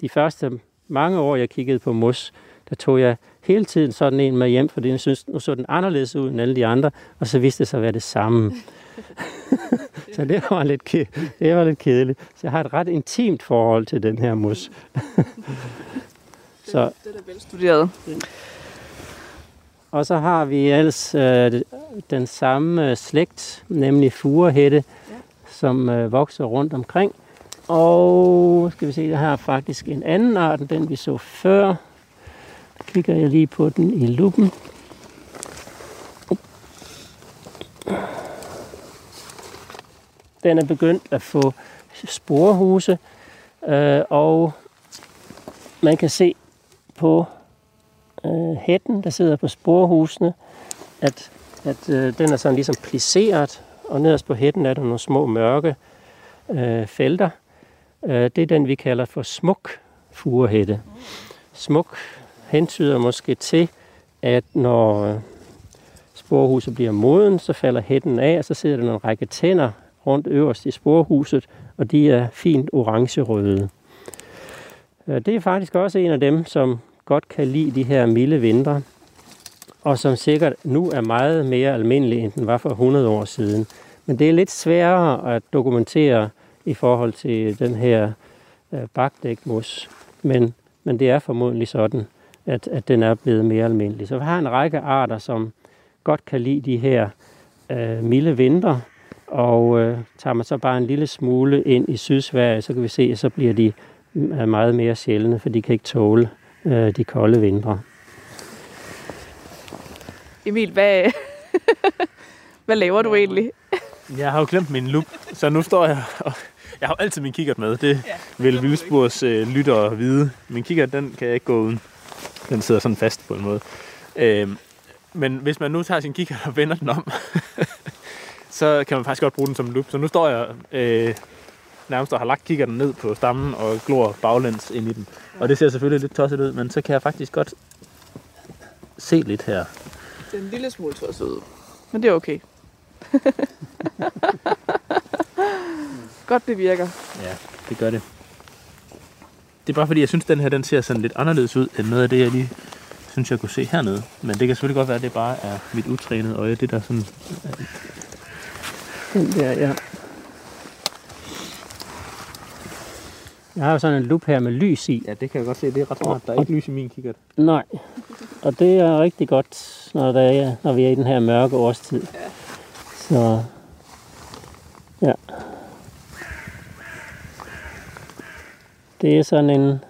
E: de første mange år, jeg kiggede på mus, der tog jeg hele tiden sådan en med hjem, fordi jeg synes, nu så den anderledes ud end alle de andre, og så viste det sig at være det samme. så det var, lidt kedeligt. det var lidt kedeligt. Så jeg har et ret intimt forhold til den her mus.
C: så, det, er velstuderet.
E: Og så har vi ellers øh, den samme slægt, nemlig furehætte, ja. som øh, vokser rundt omkring. Og skal vi se, der har faktisk en anden art end den, vi så før. Der kigger jeg lige på den i luppen. Den er begyndt at få sporehuse, øh, og man kan se på øh, hætten, der sidder på sporhusene, at, at øh, den er sådan ligesom plisseret, og nederst på hætten er der nogle små mørke øh, felter. Øh, det er den, vi kalder for smuk furehætte. Smuk hentyder måske til, at når øh, sporhuset bliver moden, så falder hætten af, og så sidder der nogle række tænder rundt øverst i sporhuset, og de er fint orange-røde. Øh, det er faktisk også en af dem, som godt kan lide de her milde vintre, og som sikkert nu er meget mere almindelig, end den var for 100 år siden. Men det er lidt sværere at dokumentere i forhold til den her øh, bagdækmus. Men, men det er formodentlig sådan, at, at den er blevet mere almindelig. Så vi har en række arter, som godt kan lide de her øh, milde vintre, og øh, tager man så bare en lille smule ind i Sydsverige, så kan vi se, at så bliver de øh, meget mere sjældne, for de kan ikke tåle øh, de kolde vintre.
C: Emil, hvad, hvad laver du egentlig?
D: Jeg har jo glemt min lup, så nu står jeg og jeg har altid min kikkert med. Det ja, vil Vildsborgs øh, lyttere vide. Min kikkert, den kan jeg ikke gå uden. Den sidder sådan fast på en måde. Øh, men hvis man nu tager sin kikkert og vender den om, så kan man faktisk godt bruge den som en lup. Så nu står jeg øh, nærmest og har lagt kikkerten ned på stammen og glor baglæns ind i den. Og det ser selvfølgelig lidt tosset ud, men så kan jeg faktisk godt se lidt her.
C: Det er en lille smule tosset ud, men det er okay. godt, det virker.
D: Ja, det gør det. Det er bare fordi, jeg synes, den her den ser sådan lidt anderledes ud, end noget af det, jeg lige synes, jeg kunne se hernede. Men det kan selvfølgelig godt være, at det bare er mit utrænede øje, det der sådan...
E: Den der, ja. Jeg har jo sådan en lup her med lys i.
D: Ja, det kan jeg godt se. Det er ret smart. Der er ikke lys i min kikkert.
E: Nej, og det er rigtig godt, når, der er, når vi er i den her mørke årstid. Ja. Så, ja. Det er sådan en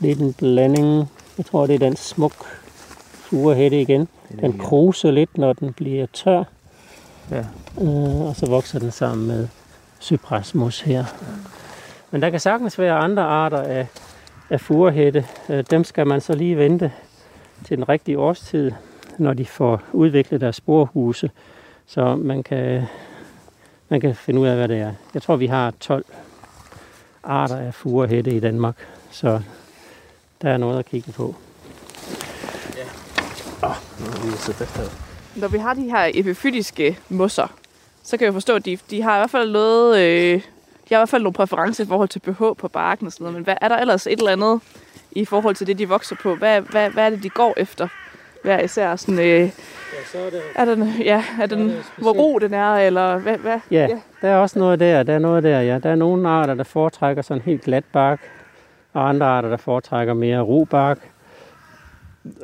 E: lidt en blanding. Jeg tror, det er den smuk furehætte igen. Den kruser lidt, når den bliver tør. Ja. Øh, og så vokser den sammen med cypressmus her. Men der kan sagtens være andre arter af, af furehætte. Øh, dem skal man så lige vente til den rigtige årstid, når de får udviklet deres sporhuse. Så man kan, man kan finde ud af, hvad det er. Jeg tror, vi har 12 arter af furehætte i Danmark, så der er noget at kigge på. Ja.
C: Oh, nu er så fast her. Når vi har de her epifytiske mosser, så kan jeg forstå, at de, de har i hvert fald noget, øh, de har i hvert fald nogle præferencer i forhold til pH på barken og sådan noget. Men hvad, er der ellers et eller andet i forhold til det, de vokser på? Hvad, hvad, hvad er det, de går efter? Hvad især sådan... Øh, ja, så er det... Er den, ja, er den, er hvor ro den er, eller hvad? hvad?
E: Ja, ja, der er også noget der. Der er noget der, ja. Der er nogle arter, der foretrækker sådan helt glat bark, og andre arter, der foretrækker mere ro bark.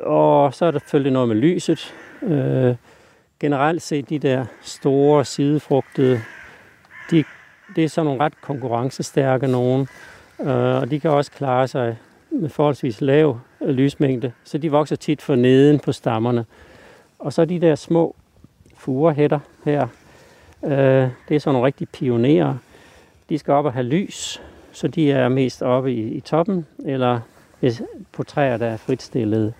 E: Og så er der selvfølgelig noget med lyset. Øh, generelt set de der store sidefrugtede, de, det er sådan nogle ret konkurrencestærke nogen, øh, og de kan også klare sig med forholdsvis lav øh, lysmængde, så de vokser tit for neden på stammerne. Og så de der små furehætter her, øh, det er sådan nogle rigtige pionerer. De skal op og have lys, så de er mest oppe i, i toppen, eller på træer, der er fritstillede.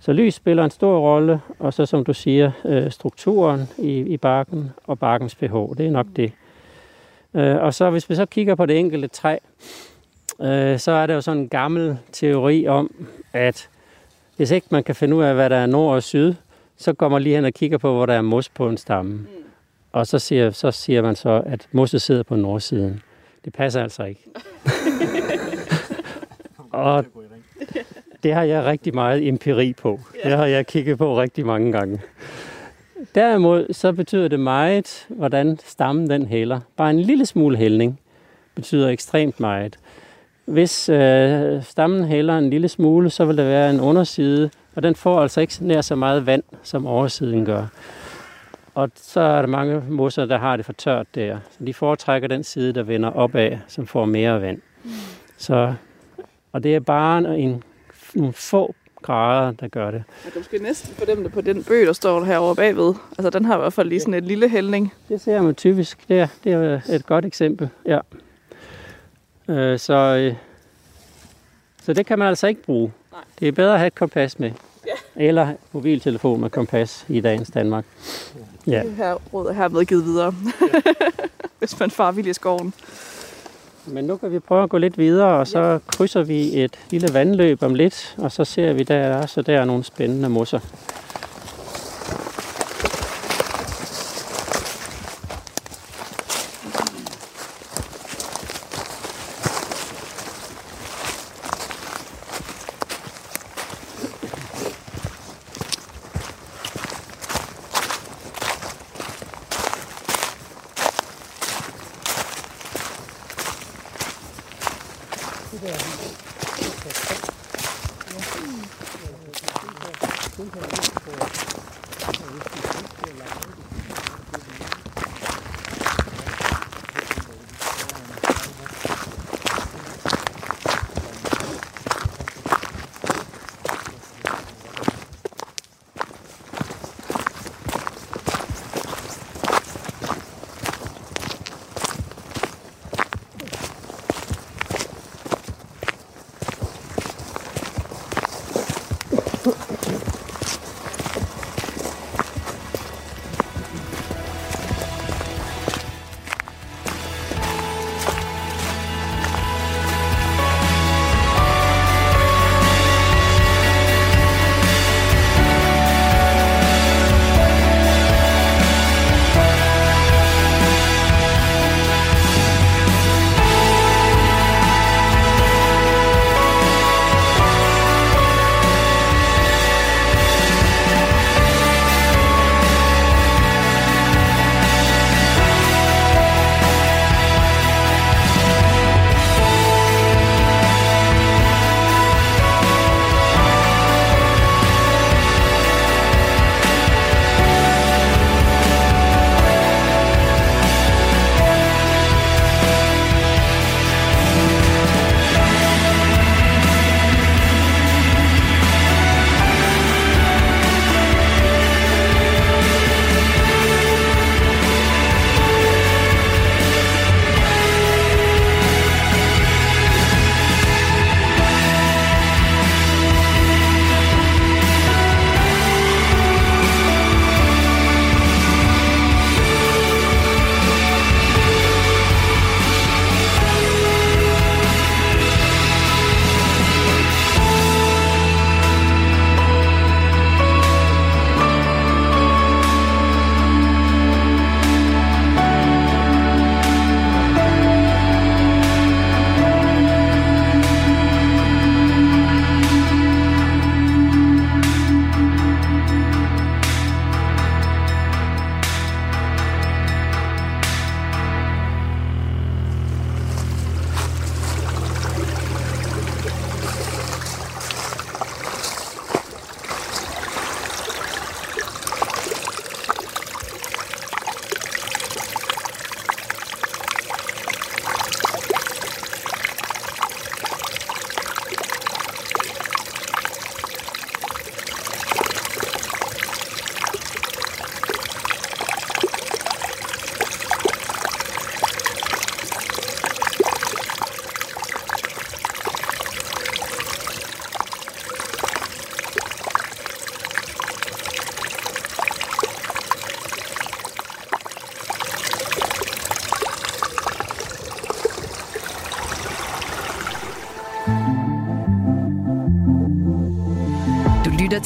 E: Så lys spiller en stor rolle, og så som du siger, øh, strukturen i, i barken og barkens pH, det er nok det. Øh, og så hvis vi så kigger på det enkelte træ, øh, så er der jo sådan en gammel teori om, at hvis ikke man kan finde ud af, hvad der er nord og syd, så går man lige hen og kigger på, hvor der er mos på en stamme. Mm. Og så siger, så siger man så, at mosset sidder på nordsiden. Det passer altså ikke. og det har jeg rigtig meget empiri på. Det har jeg kigget på rigtig mange gange. Derimod så betyder det meget, hvordan stammen den hælder. Bare en lille smule hældning betyder ekstremt meget. Hvis øh, stammen hælder en lille smule, så vil der være en underside, og den får altså ikke nær så meget vand, som oversiden gør. Og så er der mange mosser, der har det for tørt der. Så de foretrækker den side, der vender opad, som får mere vand. Mm. Så, og det er bare en, nogle få grader, der gør det.
C: Man kan måske næsten fornemme det på den bøg, der står herovre bagved. Altså den har i hvert fald lige sådan et lille hældning.
E: Det ser man typisk. Det er, det er et godt eksempel, ja. Øh, så, øh, så det kan man altså ikke bruge. Nej. Det er bedre at have et kompas med. Ja. Eller mobiltelefon med kompas i dagens Danmark.
C: Ja. Det her råd er hermed givet videre, ja. hvis man far skoven.
E: Men nu kan vi prøve at gå lidt videre, og så ja. krydser vi et lille vandløb om lidt, og så ser vi, der er, så der er nogle spændende mosser.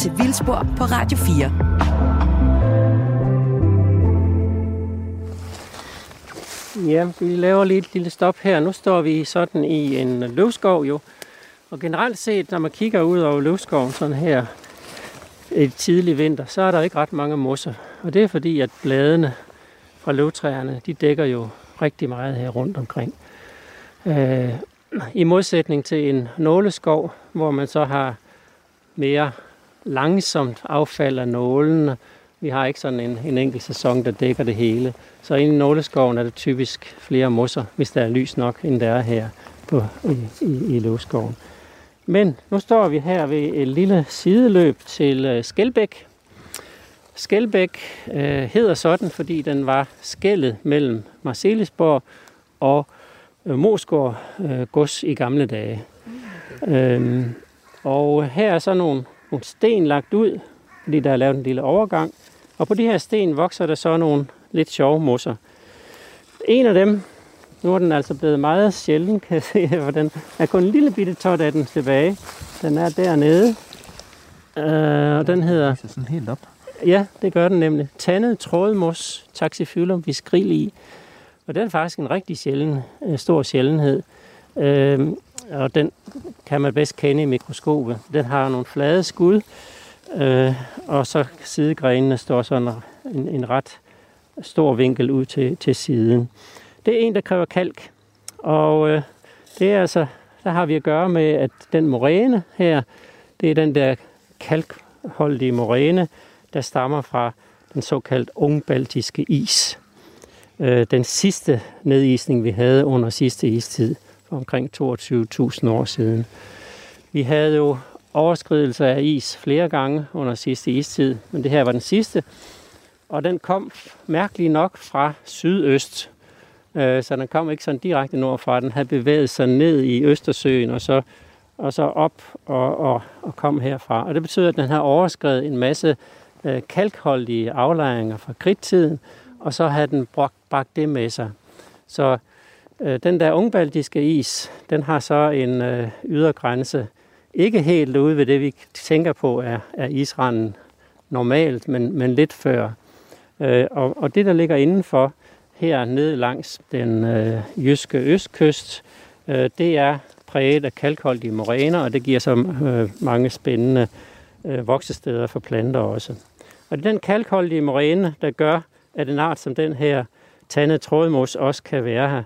B: Til Vildspor på Radio 4.
E: Ja, vi laver lige et lille stop her. Nu står vi sådan i en løvskov jo. Og generelt set, når man kigger ud over løvskoven sådan her et tidlig vinter, så er der ikke ret mange mosser. Og det er fordi, at bladene fra løvtræerne, de dækker jo rigtig meget her rundt omkring. Øh, I modsætning til en nåleskov, hvor man så har mere langsomt affald af nålene. Vi har ikke sådan en, en enkelt sæson, der dækker det hele. Så inde i nåleskoven er det typisk flere mosser, hvis der er lys nok, end der er her på, i, i, i løvskoven. Men nu står vi her ved et lille sideløb til øh, Skelbæk. Skelbæk øh, hedder sådan, fordi den var skældet mellem Marcelisborg og øh, Mosgård øh, gods i gamle dage. Øhm, og her er så nogle, nogle sten lagt ud, fordi der er lavet en lille overgang. Og på de her sten vokser der så nogle lidt sjove mosser. En af dem, nu er den altså blevet meget sjælden, kan jeg se, for den er kun en lille bitte tot af den tilbage. Den er dernede, øh, og den hedder...
D: Så sådan helt op.
E: Ja, det gør den nemlig. Tandet trådmos taxifylum viskrili. Og den er faktisk en rigtig sjælden, øh, stor sjældenhed. Øh, og den kan man bedst kende i mikroskopet. Den har nogle flade skud, øh, og så sidegrenene står sådan en, en ret stor vinkel ud til, til siden. Det er en, der kræver kalk, og øh, det er altså, der har vi at gøre med, at den moræne her, det er den der kalkholdige moræne, der stammer fra den såkaldt ungbaltiske is. Øh, den sidste nedisning, vi havde under sidste istid, for omkring 22.000 år siden. Vi havde jo overskridelser af is flere gange under sidste istid, men det her var den sidste, og den kom mærkeligt nok fra sydøst. Øh, så den kom ikke sådan direkte nordfra. Den havde bevæget sig ned i Østersøen og så, og så op og, og, og kom herfra. Og det betyder, at den har overskrevet en masse øh, kalkholdige aflejringer fra kridttiden, og så har den bragt, bragt det med sig. Så Øh, den der ungbaltiske is, den har så en øh, ydergrænse, ikke helt ude ved det, vi tænker på er, er isranden normalt, men, men lidt før. Øh, og, og det, der ligger indenfor her ned langs den øh, jyske østkyst, øh, det er præget af kalkholdige moræner, og det giver så øh, mange spændende øh, voksesteder for planter også. Og det er den kalkholdige moræne, der gør, at en art som den her tandet trådmos også kan være her.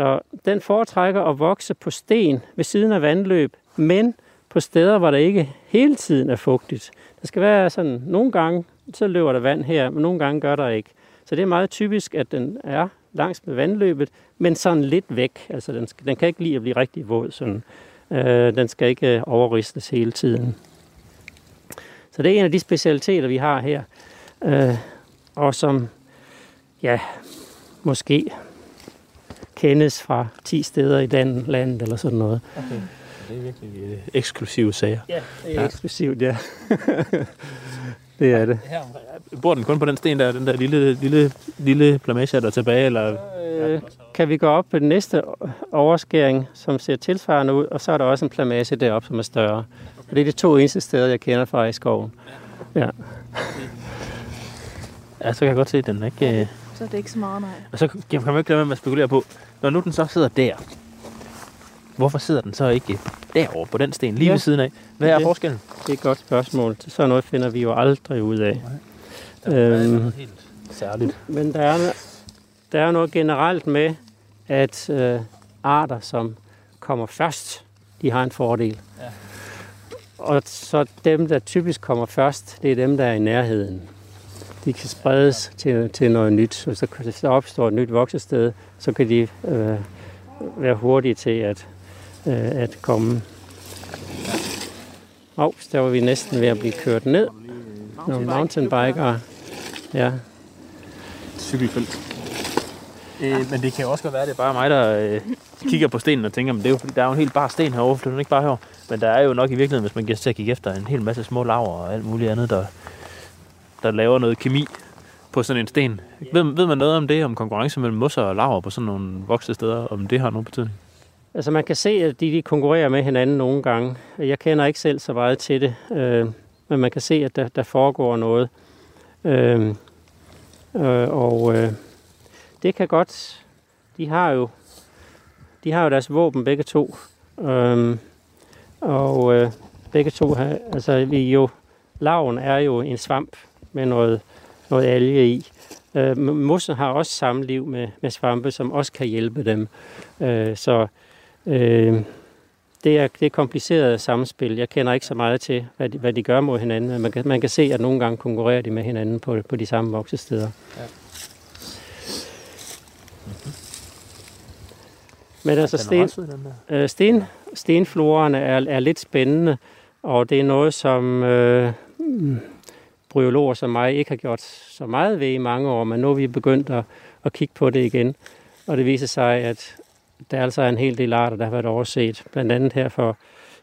E: Så den foretrækker at vokse på sten ved siden af vandløb, men på steder, hvor der ikke hele tiden er fugtigt. Der skal være sådan, nogle gange, så løber der vand her, men nogle gange gør der ikke. Så det er meget typisk, at den er langs med vandløbet, men sådan lidt væk. Altså den, skal, den kan ikke lide at blive rigtig våd. Sådan. Øh, den skal ikke øh, overristes hele tiden. Så det er en af de specialiteter, vi har her. Øh, og som, ja, måske kendes fra 10 steder i den land eller sådan noget.
D: Okay. Det er virkelig øh, eksklusive sager.
E: Ja, det er ja. eksklusivt, ja. det er det.
D: Her, bor den kun på den sten der, den der lille, lille, lille plamage, der er tilbage? Eller?
E: Øh, kan vi gå op på den næste overskæring, som ser tilsvarende ud, og så er der også en plamage deroppe, som er større. Okay. Og det er de to eneste steder, jeg kender fra i skoven. Ja.
D: Ja, så kan jeg godt se, at den er ikke...
C: Så er det ikke så meget, nej.
D: Og så kan man ikke lade med at spekulere på, når nu den så sidder der, hvorfor sidder den så ikke derovre på den sten, lige ja. ved siden af? Hvad er
E: det,
D: forskellen?
E: Det er et godt spørgsmål. Sådan noget finder vi jo aldrig ud af.
D: Der er øhm, noget helt særligt.
E: Men der er, der er noget generelt med, at øh, arter, som kommer først, de har en fordel. Ja. Og så dem, der typisk kommer først, det er dem, der er i nærheden. De kan spredes til, til noget nyt. Hvis der så opstår et nyt voksested, så kan de øh, være hurtige til at, øh, at komme. Og der var vi næsten ved at blive kørt ned. Nogle mountainbikere. Ja.
D: Cykelfelt. Øh, men det kan også godt være, at det er bare mig, der øh, kigger på stenen og tænker, men det er jo fordi, der er jo en helt bare sten herovre, for det er ikke bare her. Men der er jo nok i virkeligheden, hvis man giver sig til at kigge efter, en hel masse små laver og alt muligt andet, der, der laver noget kemi på sådan en sten. Ved, ved man noget om det, om konkurrence mellem mosser og laver på sådan nogle voksne steder, om det har nogen betydning?
E: Altså man kan se, at de, de konkurrerer med hinanden nogle gange. Jeg kender ikke selv så meget til det. Øh, men man kan se, at der, der foregår noget. Øh, øh, og øh, det kan godt, de har jo, de har jo deres våben begge to. Øh, og øh, begge to har, altså vi jo, laven er jo en svamp med noget, noget alge i. Øh, mosser har også samliv med, med svampe, som også kan hjælpe dem. Øh, så øh, det er, det er kompliceret samspil. Jeg kender ikke så meget til, hvad de, hvad de gør mod hinanden, men man kan, man kan se, at nogle gange konkurrerer de med hinanden på, på de samme voksesteder. Ja. Mm-hmm. Men altså, sten, øh, sten, stenflorerne er, er lidt spændende, og det er noget, som øh, bryologer som mig ikke har gjort så meget ved i mange år, men nu er vi begyndt at, at kigge på det igen. Og det viser sig, at der altså er altså en hel del arter, der har været overset. Blandt andet her for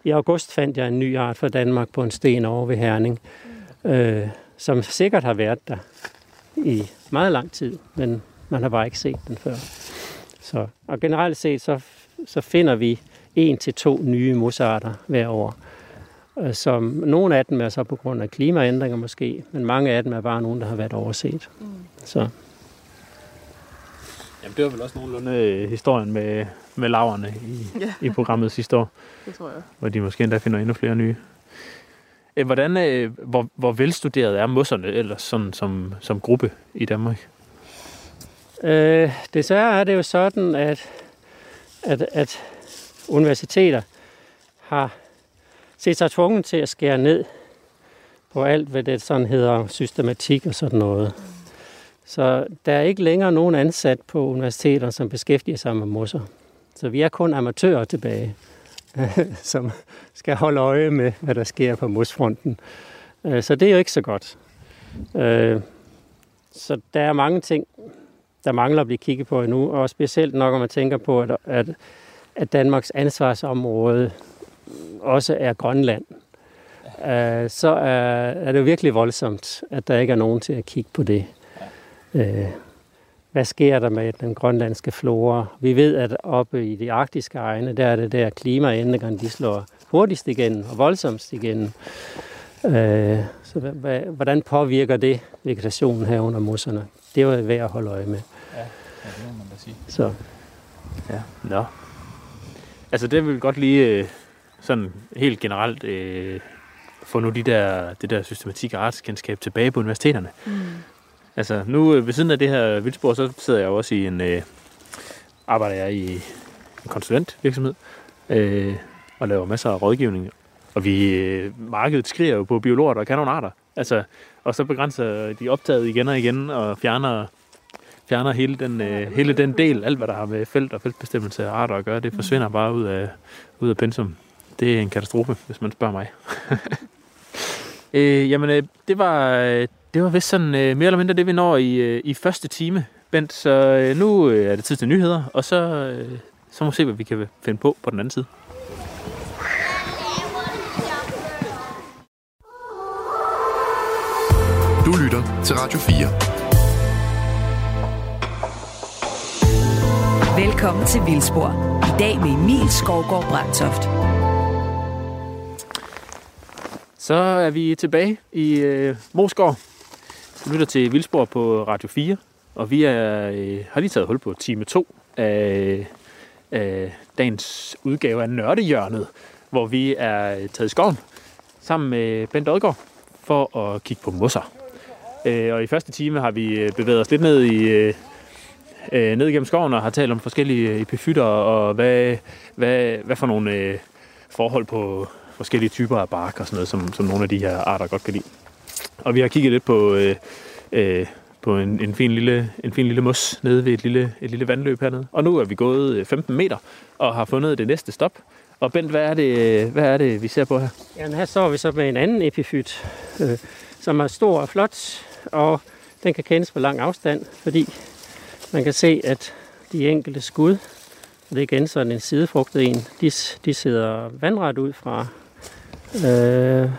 E: i august fandt jeg en ny art fra Danmark på en sten over ved Herning, øh, som sikkert har været der i meget lang tid, men man har bare ikke set den før. Så, og generelt set, så, så finder vi en til to nye mosarter hver år. Øh, som nogle af dem er så på grund af klimaændringer måske, men mange af dem er bare nogen, der har været overset. Mm. Så.
D: Jamen, det var vel også nogenlunde øh, historien med, med laverne i, ja. i programmet sidste år.
C: Det tror jeg.
D: Hvor de måske endda finder endnu flere nye. Øh, hvordan, hvor, hvor velstuderet er mosserne eller sådan, som, som gruppe i Danmark?
E: Øh, desværre er det jo sådan, at, at, at universiteter har set sig tvunget til at skære ned på alt, hvad det sådan hedder systematik og sådan noget. Så der er ikke længere nogen ansat på universiteter, som beskæftiger sig med mosser. Så vi er kun amatører tilbage, som skal holde øje med, hvad der sker på mosfronten. Øh, så det er jo ikke så godt. Øh, så der er mange ting, der mangler at blive kigget på endnu, og specielt nok, når man tænker på, at, at, at Danmarks ansvarsområde også er Grønland, øh, så er, er det virkelig voldsomt, at der ikke er nogen til at kigge på det. Øh, hvad sker der med den grønlandske flora? Vi ved, at oppe i de arktiske egne, der er det der klimaændringerne, de slår hurtigst igen og voldsomst igen. Øh, så hvordan påvirker det vegetationen her under mosserne? Det er jo værd at holde øje med. Ja,
D: ja det må man da sige.
E: Så.
D: Ja, nå. Altså det vil godt lige øh, sådan helt generelt øh, få nu de der, det der systematik og artskendskab tilbage på universiteterne. Mm. Altså nu øh, ved siden af det her vildspor, så sidder jeg jo også i en, øh, arbejder jeg i en konsulentvirksomhed øh, og laver masser af rådgivning. Og vi, øh, markedet skriger jo på biologer, der kan nogle arter. Altså, og så begrænser de optaget igen og igen og fjerner fjerner hele den, øh, hele den del, alt hvad der har med felt og feltbestemmelse af arter at gøre, det forsvinder bare ud af, ud af pensum. Det er en katastrofe, hvis man spørger mig. øh, jamen, øh, det var, øh, det var vist sådan øh, mere eller mindre det, vi når i, øh, i første time, Bent. Så øh, nu øh, er det tid til nyheder, og så, øh, så må vi se, hvad vi kan finde på på den anden side.
A: Du lytter til Radio
B: 4. Velkommen til Vildspor. I dag med Emil Skovgaard Brandtoft.
D: Så er vi tilbage i øh, Mosgård. Du lytter til Vildspor på Radio 4, og vi er, øh, har lige taget hul på time 2 af, af dagens udgave af Nørdehjørnet, hvor vi er øh, taget i skoven sammen med Bent Odgaard for at kigge på mosser. Øh, og i første time har vi øh, bevæget os lidt ned i øh, øh, ned igennem skoven og har talt om forskellige epifytter og hvad, hvad, hvad for nogle øh, forhold på forskellige typer af bark og sådan noget, som, som nogle af de her arter godt kan lide. Og vi har kigget lidt på, øh, øh, på en, en, fin lille, en fin lille mos nede ved et lille, et lille vandløb hernede. Og nu er vi gået øh, 15 meter og har fundet det næste stop. Og Bent, hvad er det, øh, hvad er det vi ser på her?
E: Ja, her står vi så med en anden epifyt, øh, som er stor og flot, og den kan kendes på lang afstand, fordi man kan se, at de enkelte skud, det er igen sådan en sidefrugtet en, de, de sidder vandret ud fra, øh,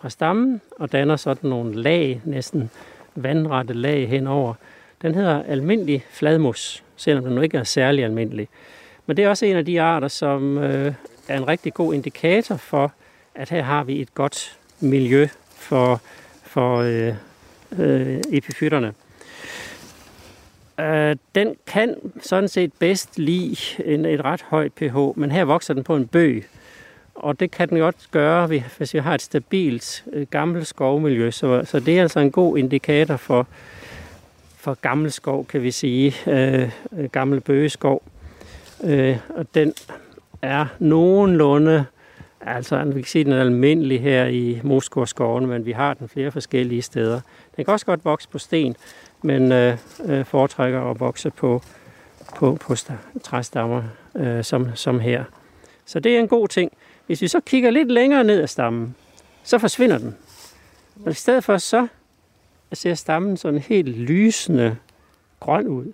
E: fra stammen og danner sådan nogle lag, næsten vandrette lag henover. Den hedder almindelig fladmus, selvom den nu ikke er særlig almindelig. Men det er også en af de arter, som øh, er en rigtig god indikator for, at her har vi et godt miljø for, for øh, øh, epifytterne. Øh, den kan sådan set bedst lide en, et ret højt pH, men her vokser den på en bøg. Og det kan den godt gøre, hvis vi har et stabilt øh, gammelt skovmiljø. Så, så det er altså en god indikator for, for gammel skov, kan vi sige. Øh, øh gammel bøgeskov. Øh, og den er nogenlunde, altså vi kan sige, den er almindelig her i Moskårskoven, men vi har den flere forskellige steder. Den kan også godt vokse på sten, men øh, øh foretrækker at vokse på, på, på træstammer, øh, som, som her. Så det er en god ting. Hvis vi så kigger lidt længere ned ad stammen, så forsvinder den. Og i stedet for så ser stammen sådan helt lysende grøn ud.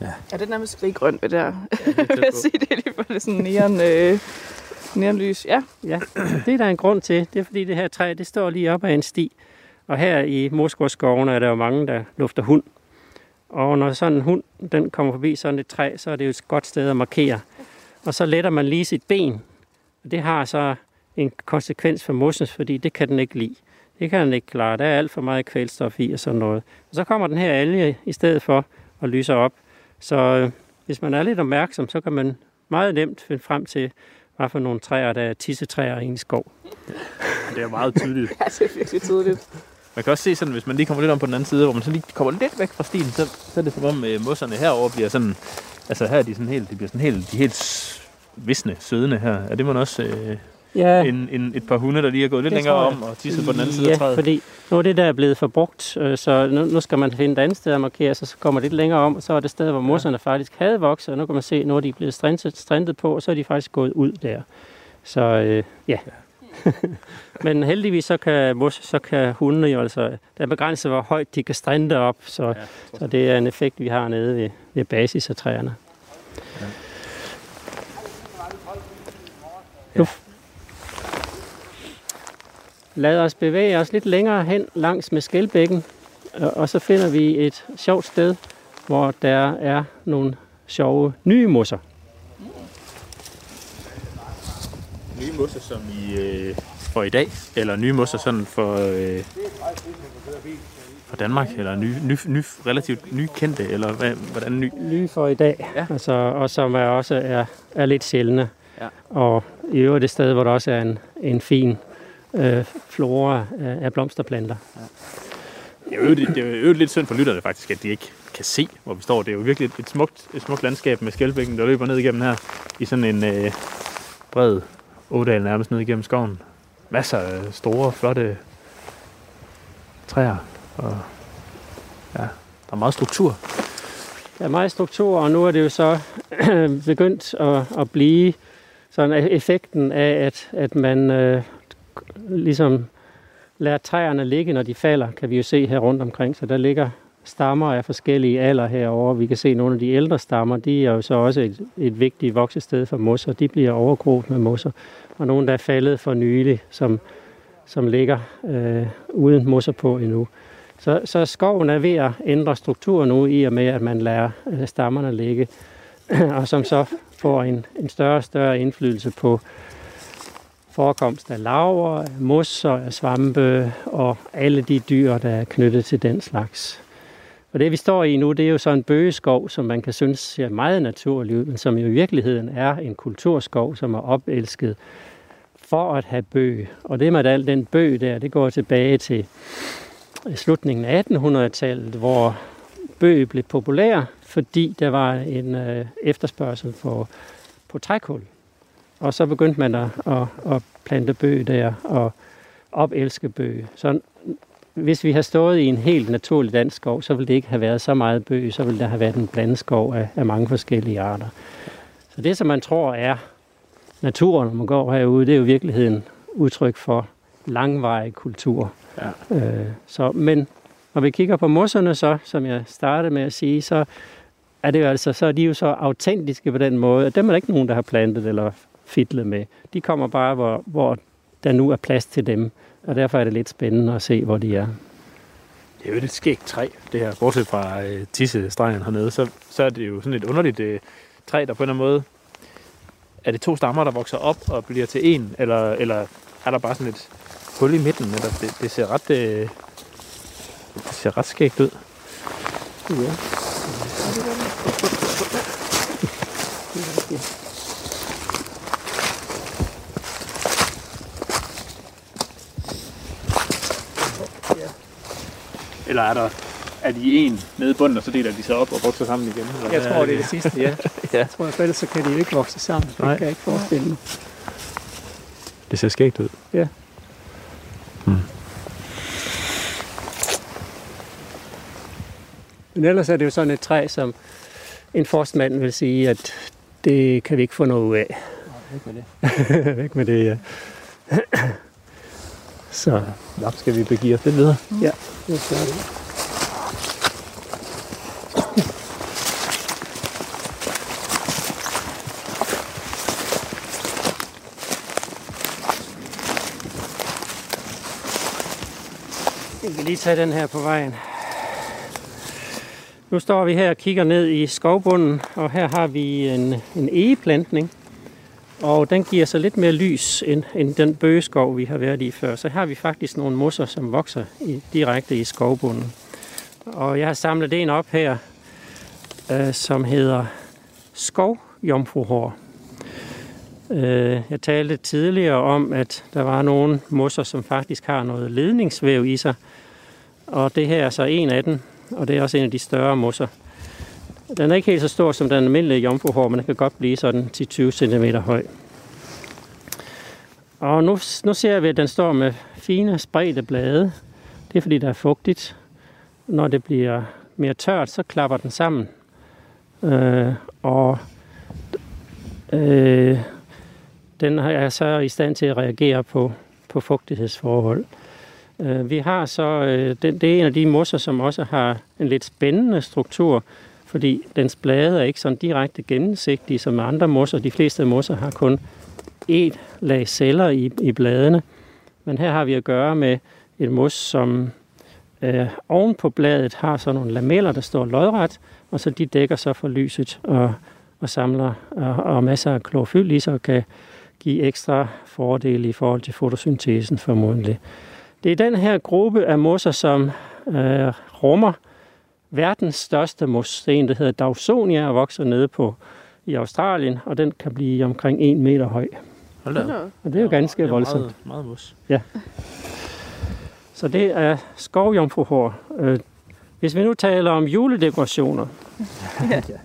C: Ja, ja det er nærmest skriggrønt ved der. Ja, det jeg sige, det er lige for det sådan neon, øh, neonlys. Ja.
E: ja, det er der en grund til. Det er fordi det her træ, det står lige op ad en sti. Og her i Moskvaskoven er der jo mange, der lufter hund. Og når sådan en hund den kommer forbi sådan et træ, så er det jo et godt sted at markere. Og så letter man lige sit ben. Og det har så en konsekvens for mosens, fordi det kan den ikke lide. Det kan den ikke klare. Der er alt for meget kvælstof i og sådan noget. Og så kommer den her alge i stedet for og lyser op. Så øh, hvis man er lidt opmærksom, så kan man meget nemt finde frem til, hvad for nogle træer, der er tissetræer i en skov.
D: Det er meget tydeligt.
C: ja, det er virkelig tydeligt.
D: Man kan også se sådan, hvis man lige kommer lidt om på den anden side, hvor man så lige kommer lidt væk fra stien, så, så er det som om øh, mosserne herover bliver sådan, altså her er de sådan helt, de bliver sådan helt, de helt visne, sødende her. Er det man også øh, ja. en, en, et par hunde, der lige er gået lidt længere om og tisset på den anden side
E: ja,
D: af træet?
E: fordi nu er det der blevet forbrugt, øh, så nu, nu skal man finde et andet sted at markere, så kommer lidt længere om, og så er det sted, hvor mosserne ja. faktisk havde vokset, og nu kan man se, nu er de blevet strintet, strintet på, og så er de faktisk gået ud der. Så øh, ja. ja. Men heldigvis så kan, mos, så kan hundene jo altså, der er begrænset, hvor højt de kan strinde op, så, ja, så det er en effekt, vi har nede ved, ved basis af træerne. Ja. Ja. Lad os bevæge os lidt længere hen langs med skælbækken, og så finder vi et sjovt sted, hvor der er nogle sjove nye mosser.
D: Nye mosser som i øh, for i dag, eller nye mosser sådan for, øh, for Danmark, eller nye, ny, ny, relativt nykendte, eller hvad, hvordan ny?
E: Nye for i dag, ja. altså, og som er også er, er lidt sjældne. Ja. Og i øvrigt et sted, hvor der også er en, en fin øh, flora af, af blomsterplanter. Ja.
D: Det er, jo, det er jo lidt synd for lytterne faktisk, at de ikke kan se, hvor vi står. Det er jo virkelig et, smukt, et smukt landskab med skælbækken, der løber ned igennem her i sådan en øh, bred ådal nærmest ned igennem skoven. Masser af store, flotte træer. Og ja, der er meget struktur.
E: Der er meget struktur, og nu er det jo så begyndt at, at blive sådan effekten af, at, at man øh, ligesom lader træerne ligge, når de falder, kan vi jo se her rundt omkring. Så der ligger stammer af forskellige alder herover. Vi kan se nogle af de ældre stammer, de er jo så også et, et vigtigt voksested for mosser. De bliver overgroet med mosser. Og nogle, der er faldet for nylig, som, som ligger øh, uden mosser på endnu. Så, så skoven er ved at ændre struktur nu, i og med, at man lader øh, stammerne ligge, og som så får en, en større og større indflydelse på forekomst af laver, af mos og af svampe og alle de dyr, der er knyttet til den slags. Og det vi står i nu, det er jo så en bøgeskov, som man kan synes ser meget naturlig ud, men som jo i virkeligheden er en kulturskov, som er opelsket for at have bøg. Og det med al den bøg der, det går tilbage til slutningen af 1800-tallet, hvor bøg blev populær, fordi der var en øh, efterspørgsel på, på trækul. Og så begyndte man at, at, at plante bøg der og opelske bøg. Så hvis vi har stået i en helt naturlig dansk skov, så ville det ikke have været så meget bøg, så ville der have været en blandet skov af, af mange forskellige arter. Så det, som man tror er naturen, når man går herude, det er jo i virkeligheden udtryk for langvarig kultur. Ja. Øh, så, men når vi kigger på mosserne så, som jeg startede med at sige, så er det jo altså, så er de jo så autentiske på den måde, at dem er der ikke nogen, der har plantet eller fitlet med. De kommer bare, hvor, hvor der nu er plads til dem, og derfor er det lidt spændende at se, hvor de er.
D: Det er jo et skægt træ, det her. Bortset fra øh, tissestregen hernede, så, så er det jo sådan et underligt øh, træ, der på en eller anden måde... Er det to stammer, der vokser op og bliver til en, eller, eller er der bare sådan et hul i midten, eller det, det ser ret, øh, det ser ret skægt ud.
E: Ja.
D: Eller er der er de en nede i bunden, og så deler de sig op og vokser sammen igen? Eller
E: Jeg tror, det er det sidste, ja.
D: Ja.
E: Jeg tror, for ellers så kan de ikke vokse sammen. Det
D: Nej.
E: kan jeg ikke forestille mig.
D: Det ser skægt ud.
E: Ja.
D: Hmm.
E: Men ellers er det jo sådan et træ, som en forstmand vil sige, at det kan vi ikke få noget ud af.
D: Væk med det.
E: Væk med det, ja. Så,
D: Nå, skal vi begive os lidt videre?
E: ja. Det er det. Jeg kan lige tage den her på vejen. Nu står vi her og kigger ned i skovbunden, og her har vi en, en egeplantning. Og den giver så lidt mere lys end, end den bøgeskov, vi har været i før. Så her har vi faktisk nogle mosser, som vokser i, direkte i skovbunden. Og jeg har samlet en op her, øh, som hedder skovjomfruhår. Øh, jeg talte tidligere om, at der var nogle mosser, som faktisk har noget ledningsvæv i sig. Og det her er så en af dem, og det er også en af de større mosser. Den er ikke helt så stor som den almindelige jomfruhår, men den kan godt blive sådan 10-20 cm høj. Og nu, nu ser vi, at den står med fine spredte blade. Det er fordi, der er fugtigt. Når det bliver mere tørt, så klapper den sammen. Øh, og øh, den er så i stand til at reagere på, på fugtighedsforhold. Øh, vi har så, øh, det, det er en af de mosser, som også har en lidt spændende struktur, fordi dens blade er ikke sådan direkte gennemsigtige som andre mosser. De fleste mosser har kun et lag celler i, i bladene, men her har vi at gøre med et mos, som øh, oven på bladet har sådan nogle lameller, der står lodret, og så de dækker så for lyset og, og samler og, og masser af klorofyl i sig og kan give ekstra fordele i forhold til fotosyntesen formodentlig. Det er den her gruppe af mosser, som øh, rummer verdens største mos. Det er en, der hedder Dawsonia og vokser nede på i Australien, og den kan blive omkring 1 meter høj.
D: Hold da.
E: Og det er jo ganske
D: det er
E: voldsomt.
D: Meget, meget mus.
E: Så det er skovjomfruhår. Øh, Hvis vi nu taler om juledekorationer,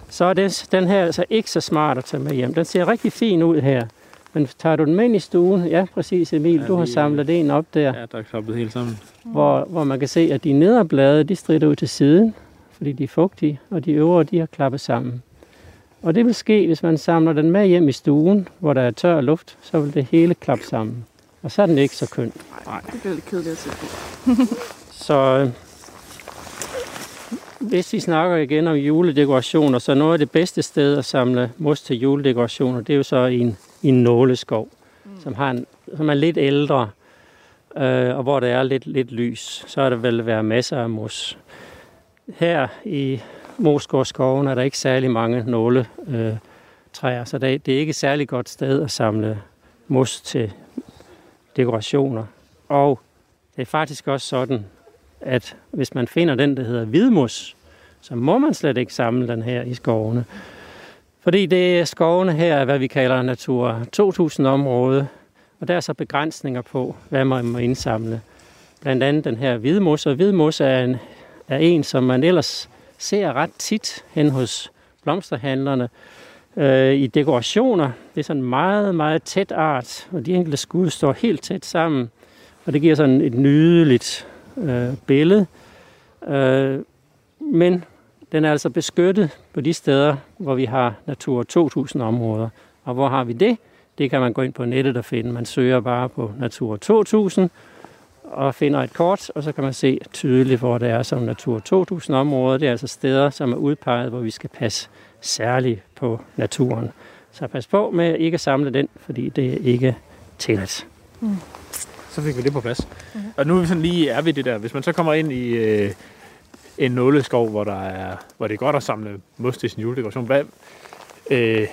E: så er det, den her altså ikke så smart at tage med hjem. Den ser rigtig fin ud her. Men tager du den med ind i stuen, ja præcis Emil,
D: Ja,
E: du har samlet en op der,
D: Ja, der er klappet helt sammen.
E: hvor, hvor man kan se, at de nedre blade, de strider ud til siden, fordi de er fugtige, og de øvre, de har klappet sammen. Og det vil ske, hvis man samler den med hjem i stuen, hvor der er tør luft, så vil det hele klappe sammen. Og så er den ikke så køn.
C: Det bliver lidt kedeligt at se på.
E: Så øh, hvis vi snakker igen om juledekorationer, så noget af det bedste sted at samle mos til juledekorationer, det er jo så i en, i nåleskov, mm. som, har en, som er lidt ældre, øh, og hvor der er lidt, lidt lys. Så er der vel være masser af mos. Her i Mosgårdsskoven er der ikke særlig mange nåle øh, træer, så det, det er ikke et særlig godt sted at samle mos til dekorationer. Og det er faktisk også sådan, at hvis man finder den, der hedder hvidmus, så må man slet ikke samle den her i skovene. Fordi det er skovene her, er, hvad vi kalder Natur 2000-område, og der er så begrænsninger på, hvad man må indsamle. Blandt andet den her hvidmus, og hvidmus er en, er en, som man ellers ser ret tit hen hos blomsterhandlerne øh, i dekorationer. Det er sådan en meget, meget tæt art, og de enkelte skud står helt tæt sammen, og det giver sådan et nydeligt øh, billede. Øh, men den er altså beskyttet på de steder, hvor vi har Natur 2000 områder. Og hvor har vi det? Det kan man gå ind på nettet og finde. Man søger bare på Natur 2000 og finder et kort, og så kan man se tydeligt, hvor det er som Natur 2000 områder. Det er altså steder, som er udpeget, hvor vi skal passe særligt på naturen. Så pas på med ikke at samle den, fordi det er ikke tilladt.
D: Så fik vi det på plads. Okay. Og nu er vi sådan lige er ved det der. Hvis man så kommer ind i øh, en nåleskov, hvor, der er, hvor det er godt at samle mos til sin juledekoration, hvad, øh,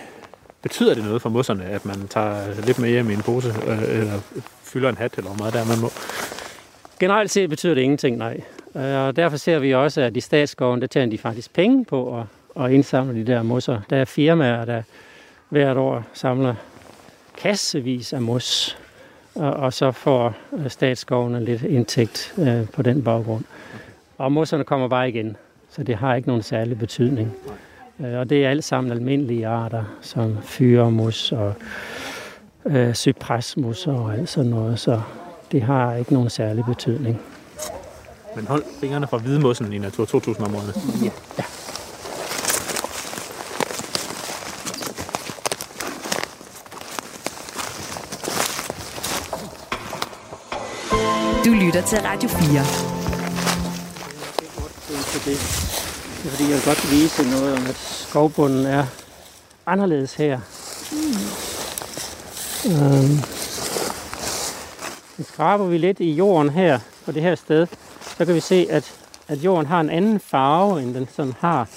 D: betyder det noget for mosserne, at man tager lidt mere hjem i en pose? Øh, eller fylder en hat, eller hvor meget der man må.
E: Generelt set betyder det ingenting, nej. Øh, og derfor ser vi også, at i statsskoven, der tjener de faktisk penge på at, at indsamle de der mosser. Der er firmaer, der hvert år samler kassevis af mos, og, og så får øh, statsskovene lidt indtægt øh, på den baggrund. Og mosserne kommer bare igen, så det har ikke nogen særlig betydning. Øh, og det er alt sammen almindelige arter, som fyremos og øh, cypresmus og alt sådan noget, så det har ikke nogen særlig betydning.
D: Men hold fingrene fra hvidmossen i Natur 2000-områderne.
B: Du lytter til Radio 4
E: til det. Det er fordi, jeg vil godt vise noget om, at skovbunden er anderledes her. Øhm. Skraber vi lidt i jorden her, på det her sted, så kan vi se, at, at jorden har en anden farve, end den sådan har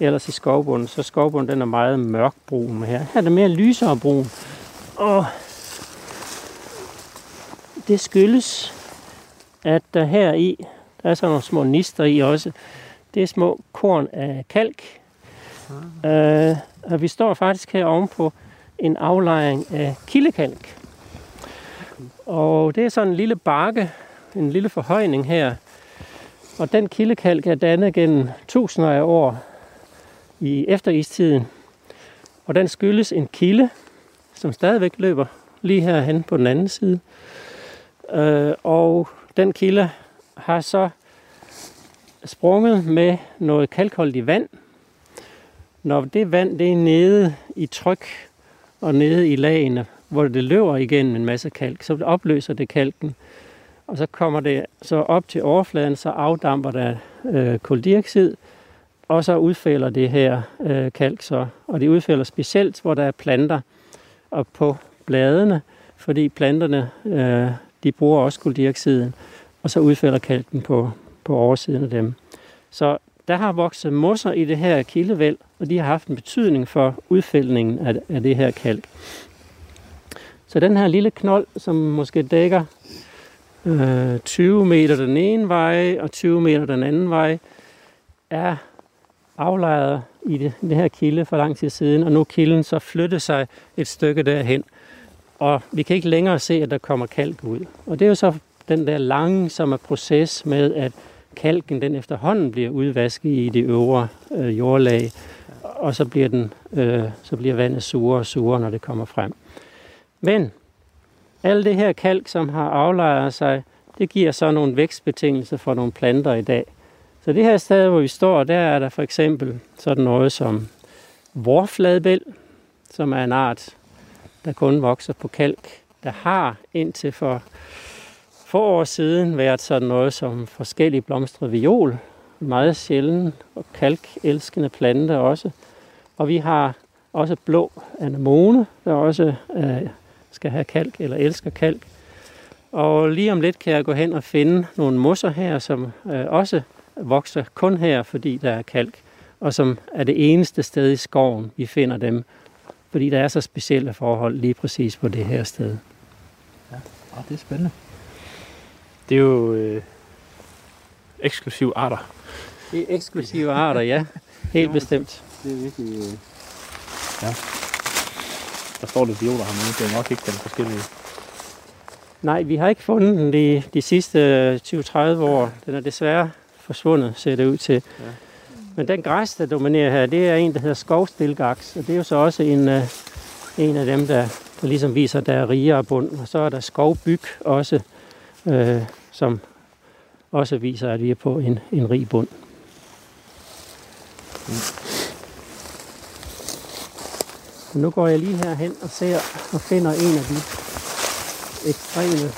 E: ellers i skovbunden. Så skovbunden den er meget mørkbrun her. Her er det mere lysere brun. Og det skyldes, at der her i, der er sådan nogle små nister i også, det er små korn af kalk. Øh, og vi står faktisk her ovenpå en aflejring af kildekalk. Og det er sådan en lille bakke, en lille forhøjning her. Og den kildekalk er dannet gennem tusinder af år i efteristiden. Og den skyldes en kilde, som stadigvæk løber lige herhen på den anden side. Øh, og den kilde har så sprunget med noget kalkholdigt vand. Når det vand det er nede i tryk og nede i lagene, hvor det løber igennem en masse kalk, så opløser det kalken. Og så kommer det så op til overfladen, så afdamper der øh, koldioxid, og så udfælder det her øh, kalk så. Og det udfælder specielt, hvor der er planter og på bladene, fordi planterne øh, de bruger også koldioxiden, og så udfælder kalken på, på oversiden af dem. Så der har vokset mosser i det her kildevæld, og de har haft en betydning for udfældningen af, af det her kalk. Så den her lille knold, som måske dækker øh, 20 meter den ene vej og 20 meter den anden vej, er aflejret i det, det her kilde for lang tid siden, og nu er kilden så flyttet sig et stykke derhen. Og vi kan ikke længere se, at der kommer kalk ud. Og det er jo så den der langsomme proces med, at kalken den efterhånden bliver udvasket i det øvre øh, jordlag, og så bliver, den, øh, så bliver vandet surere og surere, når det kommer frem. Men alt det her kalk, som har aflejret sig, det giver så nogle vækstbetingelser for nogle planter i dag. Så det her sted, hvor vi står, der er der for eksempel sådan noget som vorfladbæl, som er en art, der kun vokser på kalk, der har indtil for få år siden været sådan noget som forskellige blomstrede viol, meget sjælden og kalkelskende plante også. Og vi har også blå anemone, der også øh, skal have kalk eller elsker kalk. Og lige om lidt kan jeg gå hen og finde nogle mosser her, som øh, også vokser kun her, fordi der er kalk, og som er det eneste sted i skoven, vi finder dem, fordi der er så specielle forhold lige præcis på det her sted.
D: Ja, og det er spændende. Det er jo øh, eksklusive arter.
E: Det er eksklusive arter, ja. Helt bestemt.
D: Det er virkelig... Øh... Ja. Der står lidt violer her, men det er nok ikke den forskellige.
E: Nej, vi har ikke fundet den de, de sidste 20-30 år. Den er desværre forsvundet, ser det ud til.
D: Ja.
E: Men den græs, der dominerer her, det er en, der hedder skovstilgaks, og det er jo så også en, uh, en af dem, der, der ligesom viser, at der er rigere bund. Og så er der skovbyg også, øh, som også viser, at vi er på en, en rig bund. Og nu går jeg lige herhen og ser og finder en af de ekstreme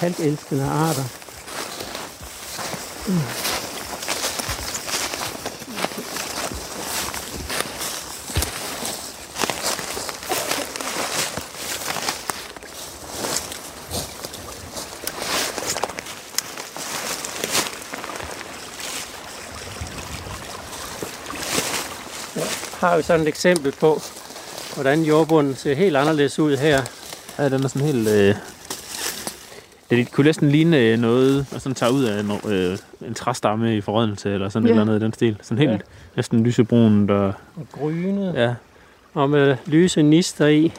E: kalkelskende arter. Har jo sådan et eksempel på, hvordan jordbunden ser helt anderledes ud her.
D: Ja, den er sådan helt, øh, Det kunne næsten ligne øh, noget, og sådan tager ud af en, øh, en træstamme i forrådnelse, eller sådan
C: Ja.
D: et eller andet i den stil. Sådan helt
E: Ja.
D: næsten lysebrunt, og
E: Og grynet.
D: ja,
E: Og med lyse nister i.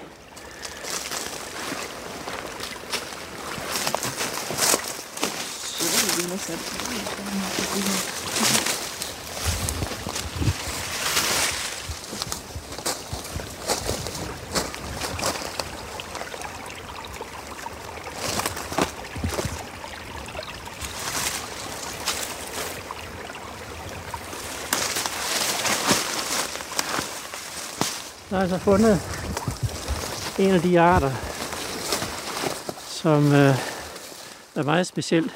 E: fundet en af de arter, som øh, er meget speciel.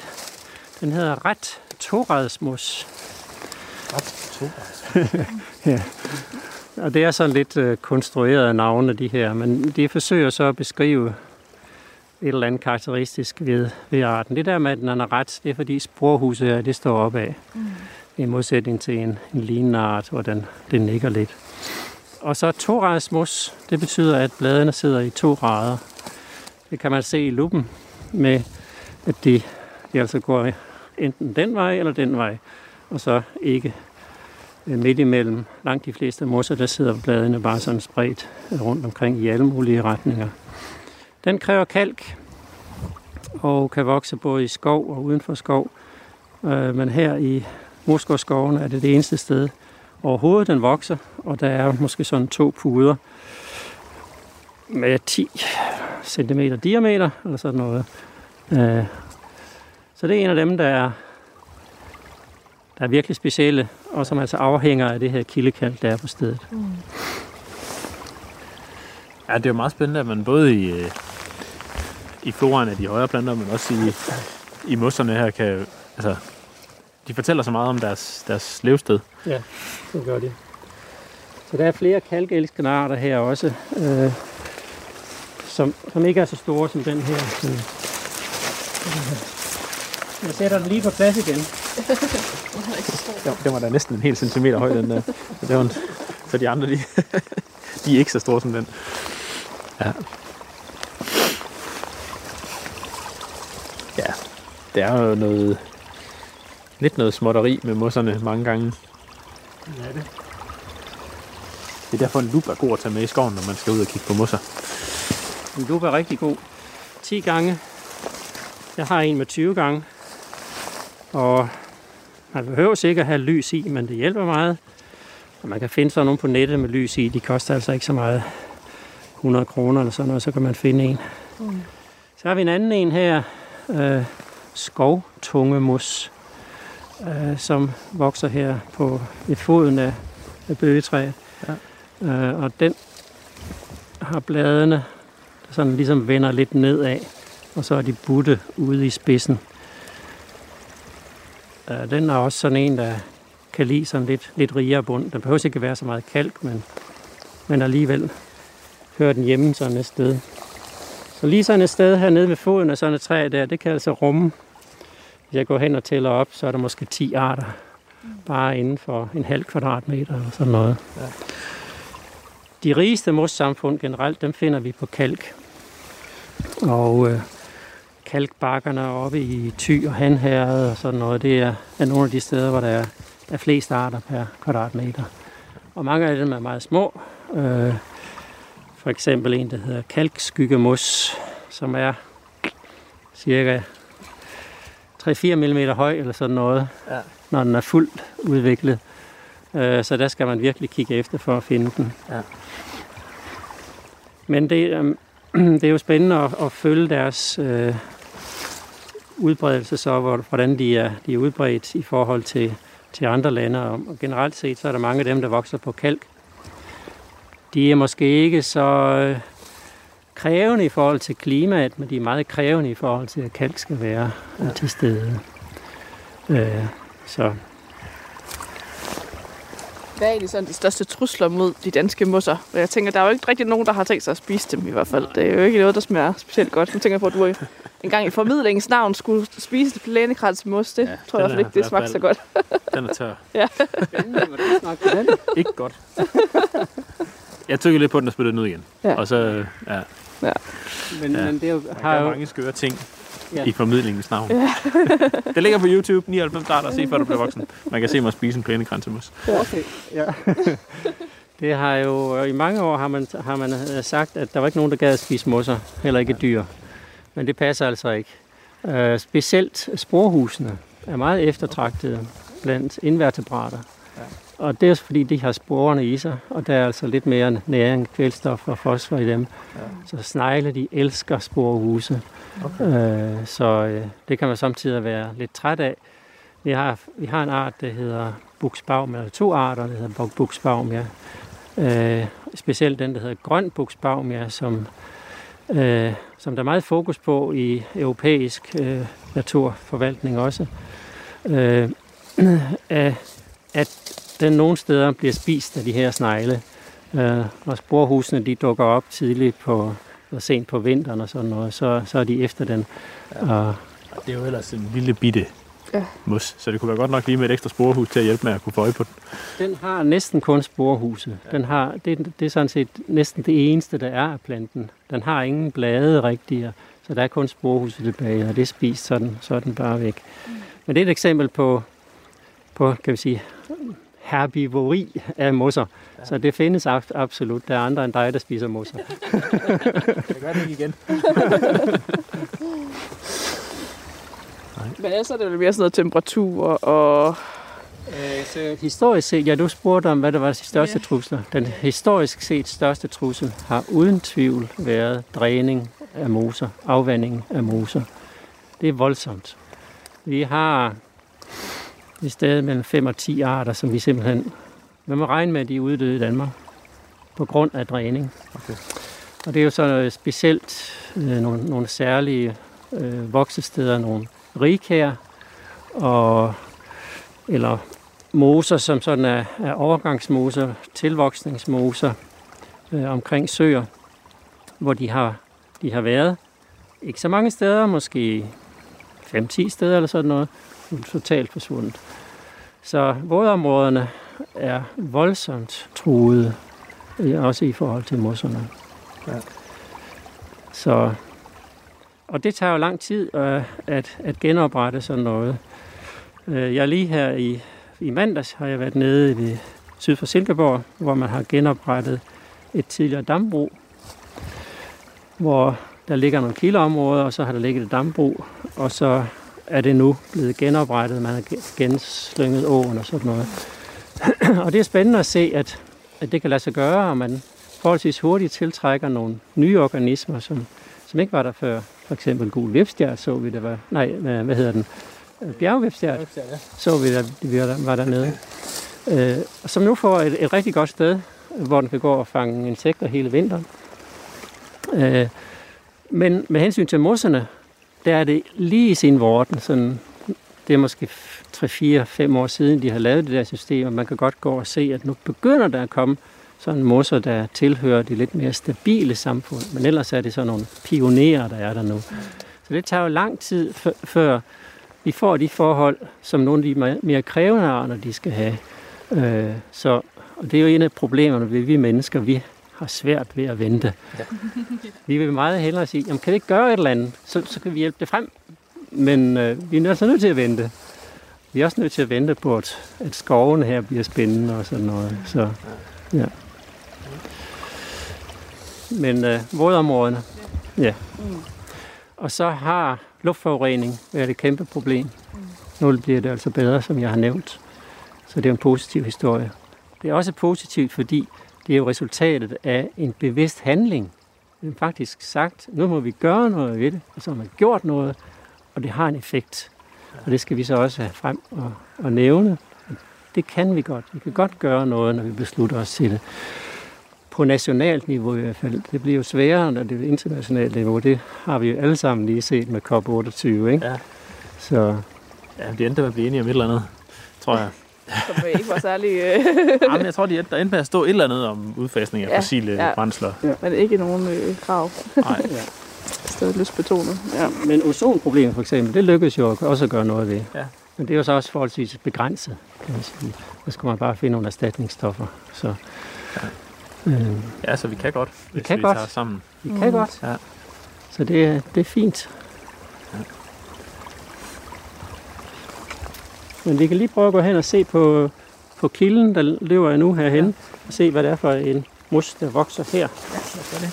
E: Den hedder ret toradsmus. ja. Og det er sådan lidt øh, konstrueret navne, de her, men de forsøger så at beskrive et eller andet karakteristisk ved, ved arten. Det der med, at den er ret, det er fordi sporhuset her, det står opad. Mm. I modsætning til en, en lignende art, hvor den, den nikker lidt. Og så toradsmus, det betyder, at bladene sidder i to rader. Det kan man se i luppen med, at de, de altså går enten den vej eller den vej, og så ikke øh, midt imellem. Langt de fleste mosser, der sidder bladene bare sådan spredt øh, rundt omkring i alle mulige retninger. Den kræver kalk og kan vokse både i skov og uden for skov. Øh, men her i Moskosskoven er det det eneste sted overhovedet, den vokser, og der er måske sådan to puder med 10 cm diameter, eller sådan noget. Øh, Så det er en af dem, der er, der er virkelig specielle, og som altså afhænger af det her kildekalk, der er på stedet.
D: ja, det er jo meget spændende, at man både i, øh, i floraen af de højere planter, men også i, i mosserne her kan, altså, de fortæller så meget om deres, deres levested.
E: Ja, det gør de. Så der er flere kalkelskende arter her også, øh, som, som ikke er så store som den her. Øh, jeg sætter den lige på plads igen.
D: Ja, den var da næsten en hel centimeter høj, den der. Så, det var en, så de andre, de, de er ikke så store som den. Ja. Ja, det er jo noget, lidt noget småtteri med mosserne mange gange.
E: Ja, det.
D: Det er derfor, en lup er god at tage med i skoven, når man skal ud og kigge på mosser.
E: En lup er rigtig god. 10 gange. Jeg har en med 20 gange. Og man behøver sikkert have lys i, men det hjælper meget. Og man kan finde sådan nogle på nettet med lys i. De koster altså ikke så meget. 100 kroner eller sådan noget, så kan man finde en. Mm. Så har vi en anden en her. Øh, skovtungemus, øh, som vokser her på ved foden af, af bøgetræet. Ja. Øh, og den har bladene, der sådan ligesom vender lidt nedad, og så er de butte ude i spidsen. Øh, den er også sådan en, der kan lide sådan lidt, lidt rigere bund. Der behøver ikke være så meget kalk, men, men alligevel hører den hjemme sådan et sted. Så lige sådan et sted hernede ved foden af sådan et træ der, det kan altså rumme, hvis jeg går hen og tæller op, så er der måske 10 arter. Bare inden for en halv kvadratmeter eller sådan noget. Ja. De rigeste mossamfund generelt, dem finder vi på kalk. Og øh, kalkbakkerne oppe i Thy og Hanherred og sådan noget, det er, er nogle af de steder, hvor der er, er flest arter per kvadratmeter. Og mange af dem er meget små. Øh, for eksempel en, der hedder kalkskyggemus, som er cirka 3-4 mm høj eller sådan noget,
D: Ja.
E: når den er fuldt udviklet. Øh, Så der skal man virkelig kigge efter for at finde den.
D: Ja.
E: Men det, øh, det er jo spændende at, at følge deres øh, udbredelse, så hvor- hvordan de er, de er udbredt i forhold til, til andre lande. Og og generelt set, så er der mange af dem, der vokser på kalk. De er måske ikke så øh, krævende i forhold til klimaet, men de er meget krævende i forhold til, at kalk skal være øh, til stede. Øh, så
C: Hvad er egentlig sådan de største trusler mod de danske mosser? Og jeg tænker, der er jo ikke rigtig nogen, der har tænkt sig at spise dem i hvert fald. Det er jo ikke noget, der smager specielt godt. Nu tænker jeg på, at du en gang i formidlingens navn skulle spise plænekrans Det
D: Ja,
C: ja, tror jeg i hvert fald ikke, det smagte så godt.
D: Den er tør.
E: Den?
D: Ikke godt. Jeg tykker lidt på den og spyttede den ud igen.
C: Ja.
D: Og så, ja,
E: Men,
D: Ja.
E: men det er jo,
D: der
E: har
D: er
E: jo,
D: mange skøre ting. ja. i formidlingens navn. Ja. det ligger på YouTube, 99 arter, se før du bliver voksen. Man kan se mig spise en plænekransemus.
E: Okay, ja. Det har jo i mange år har man, har man øh, sagt, at der var ikke nogen, der gad at spise mosser, heller ikke dyr. Men det passer altså ikke. Uh, specielt sporhusene er meget eftertragtede blandt invertebrater. Og det er fordi, de har sporene i sig, og der er altså lidt mere næring, kvælstof og fosfor i dem. Ja. Så snegle, de elsker sporehuse. Okay. Uh, så uh, det kan man samtidig være lidt træt af. Vi har, vi har en art, der hedder buksbaum, eller to arter, der hedder buksbaum, ja. Uh, specielt den, der hedder grøn buksbaum, ja, som, uh, som der er meget fokus på i europæisk uh, naturforvaltning også. Uh, at den nogle steder bliver spist af de her snegle. Øh, og sporhusene de dukker op tidligt på, og sent på vinteren og sådan noget, så, så er de efter den.
D: Ja. Og, det er jo ellers en lille bitte ja. mus, så det kunne være godt nok lige med et ekstra sporhus til at hjælpe med at kunne få øje på den.
E: Den har næsten kun sporhuse. Ja. Den har, det, det er sådan set næsten det eneste, der er af planten. Den har ingen blade rigtige, så der er kun sporhuse tilbage, og det er spist, så er den, så er den bare væk. Mm. Men det er et eksempel på, på kan vi sige, herbivori af mosser. Ja. Så det findes absolut. Der er andre end dig, der spiser mosser.
D: det gør det ikke igen.
C: Men ellers er det mere sådan noget temperatur og...
E: Øh, så historisk set, ja, du spurgte om, hvad der var de største ja. trusler. Den historisk set største trussel har uden tvivl været dræning af moser, afvanding af moser. Det er voldsomt. Vi har i stedet mellem 5 og 10 arter, som vi simpelthen... Man må regne med, at de er uddøde i Danmark på grund af dræning. Okay. Og det er jo så specielt øh, nogle, nogle særlige øh, voksesteder, nogle rigkær, og, eller moser, som sådan er, er overgangsmoser, tilvoksningsmoser øh, omkring søer, hvor de har, de har været. Ikke så mange steder, måske 5-10 steder eller sådan noget, totalt forsvundet. Så vådområderne er voldsomt truede, også i forhold til mosserne. Ja. Så, og det tager jo lang tid øh, at, at genoprette sådan noget. Øh, jeg lige her i, i mandags har jeg været nede ved syd for Silkeborg, hvor man har genoprettet et tidligere dambrug, hvor der ligger nogle kildeområder, og så har der ligget et dambrug, og så er det nu blevet genoprettet. Man har genslynget åen og sådan noget. og det er spændende at se, at, at det kan lade sig gøre, og man forholdsvis hurtigt tiltrækker nogle nye organismer, som, som ikke var der før. For eksempel gul vipstjert så vi, det var, nej, hvad, hedder den? Bjergvipstjert så vi, der, vi var dernede. Øh, som nu får et, et rigtig godt sted, hvor den kan gå og fange insekter hele vinteren. Øh, men med hensyn til mosserne, der er det lige i sin vorden. Sådan, det er måske 3-4-5 år siden, de har lavet det der system, og man kan godt gå og se, at nu begynder der at komme sådan mosser, der tilhører de lidt mere stabile samfund. Men ellers er det sådan nogle pionerer, der er der nu. Så det tager jo lang tid, før vi får de forhold, som nogle af de mere krævende arter, de skal have. Øh, så, og det er jo en af problemerne ved vi mennesker. Vi har svært ved at vente. Ja. Vi vil meget hellere sige, jamen, kan vi ikke gøre et eller andet, så, så kan vi hjælpe det frem. Men øh, vi er altså nødt til at vente. Vi er også nødt til at vente på, at, at skovene her bliver spændende og sådan noget. Så, ja. Men øh, vådområderne, ja. Og så har luftforurening været et kæmpe problem. Nu bliver det altså bedre, som jeg har nævnt. Så det er en positiv historie. Det er også positivt, fordi det er jo resultatet af en bevidst handling. Det er faktisk sagt, nu må vi gøre noget ved det, og så har man gjort noget, og det har en effekt. Og det skal vi så også have frem og, og nævne. Det kan vi godt. Vi kan godt gøre noget, når vi beslutter os til det. På nationalt niveau i hvert fald. Det bliver jo sværere, når det er internationalt niveau. Det har vi jo alle sammen lige set med COP28, ikke? Ja.
D: Så... Ja, det endte med at blive enige om et eller andet, tror jeg
C: som ikke var særlig... Øh...
D: Jamen, jeg tror, de der endte med at stå et eller andet om udfasning af ja, fossile ja. brændsler.
C: Ja. Men ikke nogen øh, krav. Nej. ja. Stadig lystbetonet.
E: Ja. Men ozonproblemet for eksempel, det lykkedes jo også at gøre noget ved. Ja. Men det er jo så også forholdsvis begrænset, kan man sige. Der skal man bare finde nogle erstatningsstoffer. Så,
D: ja. Øh, ja, så vi kan godt,
E: vi kan
D: vi
E: godt.
D: tager sammen.
E: Vi kan mm. godt. Ja. Så det, det er fint. Men vi kan lige prøve at gå hen og se på, på kilden, der løber jeg nu herhen, ja. og se, hvad det er for en mus, der vokser her.
D: Ja, lad os det.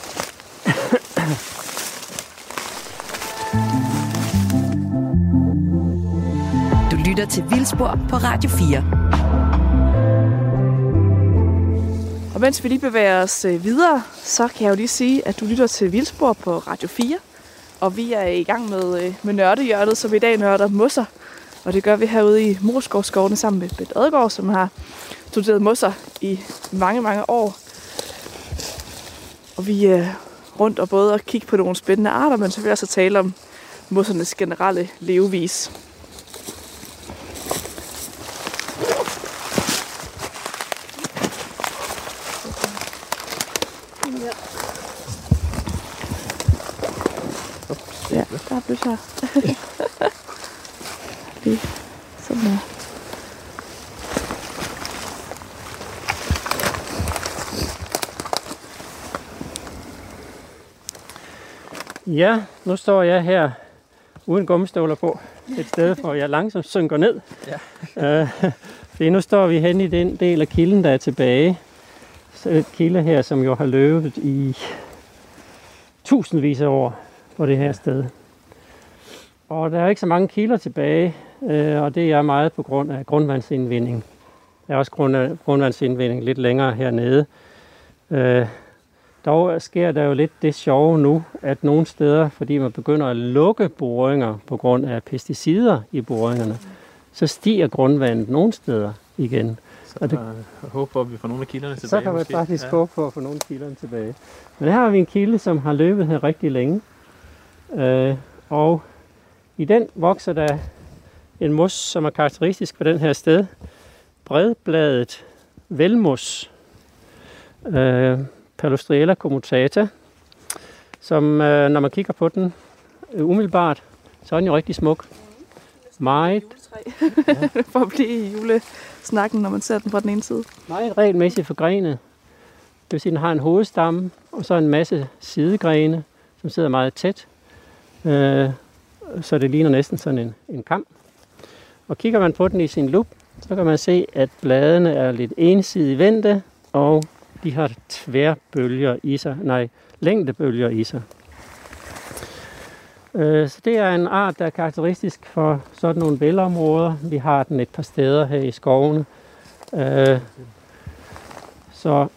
B: Du lytter til Vildspor på Radio 4.
C: Og mens vi lige bevæger os øh, videre, så kan jeg jo lige sige, at du lytter til Vildspor på Radio 4. Og vi er i gang med, øh, med nørdehjørnet, som i dag nørder mosser. Og det gør vi herude i Morskovskovene sammen med Bette Adegaard, som har studeret mosser i mange, mange år. Og vi er rundt og både at kigge på nogle spændende arter, men så vil jeg også tale om mossernes generelle levevis. Ja, der er her. Lige sådan der.
E: Ja, nu står jeg her uden gummistøvler på, et sted, hvor jeg langsomt synker ned. Ja. øh, fordi nu står vi hen i den del af kilden, der er tilbage. Så et kilde her, som jo har løbet i tusindvis af år på det her sted. Og der er ikke så mange kilder tilbage, øh, og det er meget på grund af grundvandsindvinding. Der er også grund af grundvandsindvinding lidt længere hernede. Øh, dog sker der jo lidt det sjove nu, at nogle steder, fordi man begynder at lukke boringer på grund af pesticider i boringerne, så stiger grundvandet nogle steder igen.
D: Så
E: Og det-
D: jeg håber på, at vi får nogle af kilderne tilbage.
E: Så kan man
D: måske.
E: faktisk ja. håbe på at få nogle kilderne tilbage. Men her har vi en kilde, som har løbet her rigtig længe. Øh, og i den vokser der en mos, som er karakteristisk for den her sted. Bredbladet velmos. Øh, Palostriella commutata. Som, øh, når man kigger på den øh, umiddelbart, så er den jo rigtig smuk. Meget
C: Juletræ. For at blive i julesnakken, når man ser den fra den ene side.
E: meget regelmæssigt forgrenet. Det vil sige, at den har en hovedstamme, og så en masse sidegrene, som sidder meget tæt. Øh, så det ligner næsten sådan en, en kam. Og kigger man på den i sin lup, så kan man se, at bladene er lidt ensidigt vendte, og de har tværbølger i sig, nej, længdebølger i sig. Øh, så det er en art, der er karakteristisk for sådan nogle vældområder. Vi har den et par steder her i skovene. Øh, så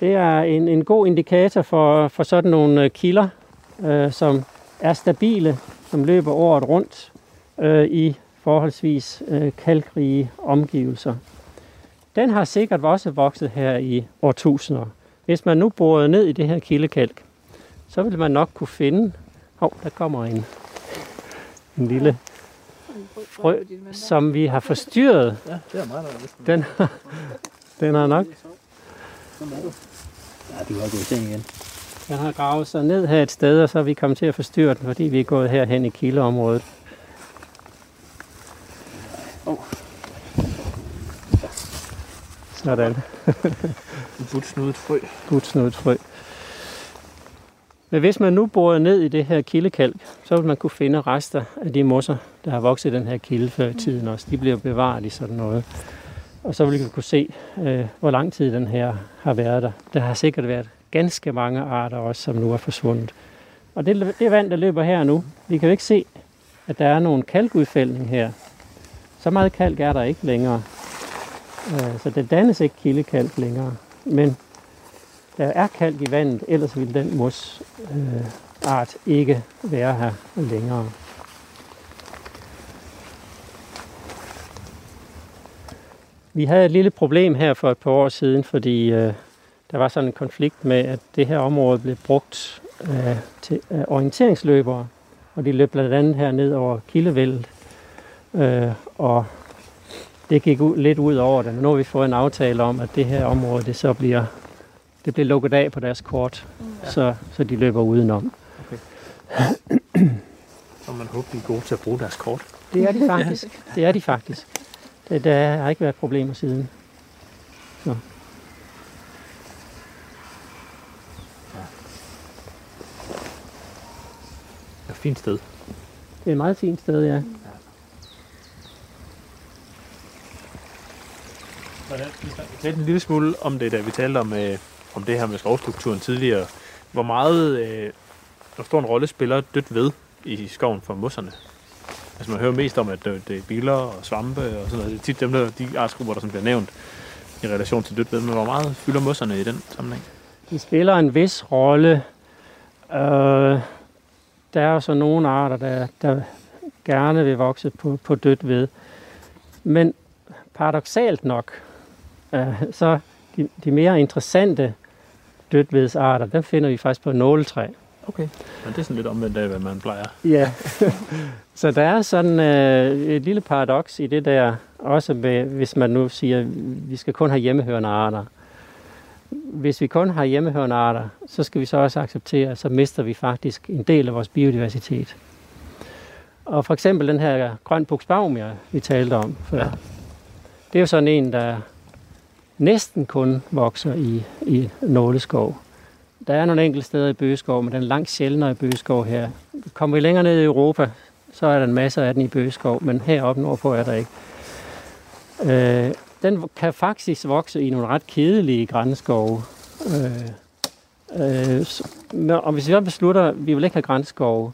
E: det er en, en god indikator for, for sådan nogle øh, kilder, øh, som er stabile, som løber året rundt øh, i forholdsvis øh, kalkrige omgivelser. Den har sikkert også vokset her i årtusinder. Hvis man nu borede ned i det her kildekalk, så vil man nok kunne finde, hov, der kommer en, en lille frø, som vi har forstyrret.
D: Ja, det er meget,
E: Den, den har nok
D: Ja, du har gået ting igen.
E: Den har gravet sig ned her et sted, og så er vi kommet til at forstyrre den, fordi vi er gået herhen i kildeområdet. Sådan.
D: En butsnudet frø.
E: Butsnudet frø. Men hvis man nu borer ned i det her kildekalk, så vil man kunne finde rester af de mosser, der har vokset i den her kilde før i tiden også. De bliver bevaret i sådan noget. Og så vil vi kunne se, øh, hvor lang tid den her har været der. Der har sikkert været ganske mange arter også, som nu er forsvundet. Og det, det vand, der løber her nu, vi kan jo ikke se, at der er nogen kalkudfældning her. Så meget kalk er der ikke længere. Øh, så der dannes ikke kildekalk længere. Men der er kalk i vandet, ellers ville den mos øh, art ikke være her længere. Vi havde et lille problem her for et par år siden, fordi øh, der var sådan en konflikt med, at det her område blev brugt øh, til øh, orienteringsløbere, og de løb blandt andet her ned over Kildevældet, øh, og det gik ud, lidt ud over det. Men nu har vi fået en aftale om, at det her område, det så bliver, det bliver lukket af på deres kort, ja. så, så de løber udenom.
D: Og man håber, de er gode til at bruge deres kort.
E: Det er de faktisk. Det er de faktisk. Det, der har ikke været problemer siden.
D: Det er et fint sted.
E: Det er et meget fint sted, ja.
D: Jeg talte en lille smule om det, da vi talte om, øh, om det her med skovstrukturen tidligere. Hvor meget, øh, hvor stor en rolle spiller dødt ved i skoven for mosserne? Altså man hører mest om, at det, det er biler og svampe og sådan noget. Det er tit dem, der, de artsgrupper, der som bliver nævnt i relation til dødt ved. Men hvor meget fylder mosserne i den sammenhæng?
E: De spiller en vis rolle. Øh, der er så nogle arter, der, der gerne vil vokse på, på dødt ved. Men paradoxalt nok, øh, så de, de mere interessante dødvedsarter, dem finder vi faktisk på nåletræ.
D: Okay. Men det er sådan lidt omvendt af, hvad man plejer.
E: Ja, så der er sådan øh, et lille paradoks i det der, også med, hvis man nu siger, at vi skal kun have hjemmehørende arter. Hvis vi kun har hjemmehørende arter, så skal vi så også acceptere, at så mister vi faktisk en del af vores biodiversitet. Og for eksempel den her grøn buksbaumia, vi talte om før, ja. det er jo sådan en, der næsten kun vokser i, i nåleskov. Der er nogle enkelte steder i bøgeskov, men den er langt sjældnere i bøgeskov her. Kommer vi længere ned i Europa, så er der en masse af den i bøgeskov, men heroppe nordpå er der ikke. Øh, den kan faktisk vokse i nogle ret kedelige grænskove. Øh, øh, og hvis vi beslutter, at vi vil ikke have grænskove,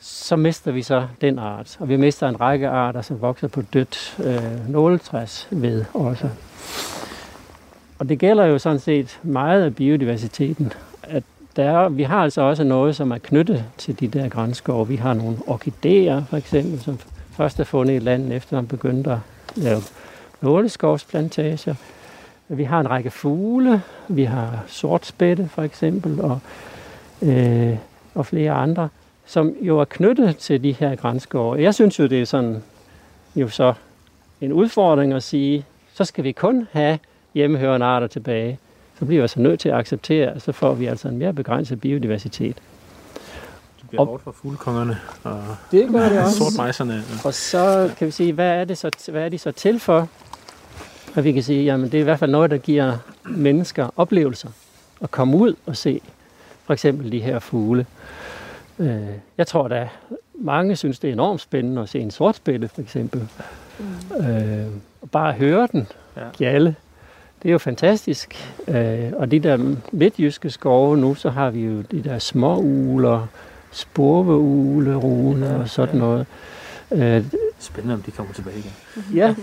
E: så mister vi så den art. Og vi mister en række arter, som vokser på dødt øh, nåletræs ved også. Og det gælder jo sådan set meget af biodiversiteten, at der vi har altså også noget, som er knyttet til de der grænskove. Vi har nogle orkideer, for eksempel, som først er fundet i landet, efter man begyndte at lave nåleskovsplantager. Vi har en række fugle, vi har sortspætte for eksempel, og, øh, og flere andre, som jo er knyttet til de her grænskove. Jeg synes jo, det er sådan jo så en udfordring at sige, så skal vi kun have hjemmehørende arter tilbage. Så bliver vi altså nødt til at acceptere, at så får vi altså en mere begrænset biodiversitet.
D: Det bliver hårdt for fuglekongerne og
E: det gør det også.
D: sortmejserne.
E: Og så kan vi sige, hvad er, det så, hvad er de så til for? Og vi kan sige, jamen det er i hvert fald noget, der giver mennesker oplevelser. At komme ud og se for eksempel de her fugle. Øh, jeg tror da, mange synes, det er enormt spændende at se en sortspætte for eksempel. Mm. Og bare høre den ja. Det er jo fantastisk. Øh, og de der midtjyske skove nu, så har vi jo de der små uler, spurveugle, rune ja, og sådan ja. noget.
D: Øh, Spændende, om de kommer tilbage igen.
E: Ja.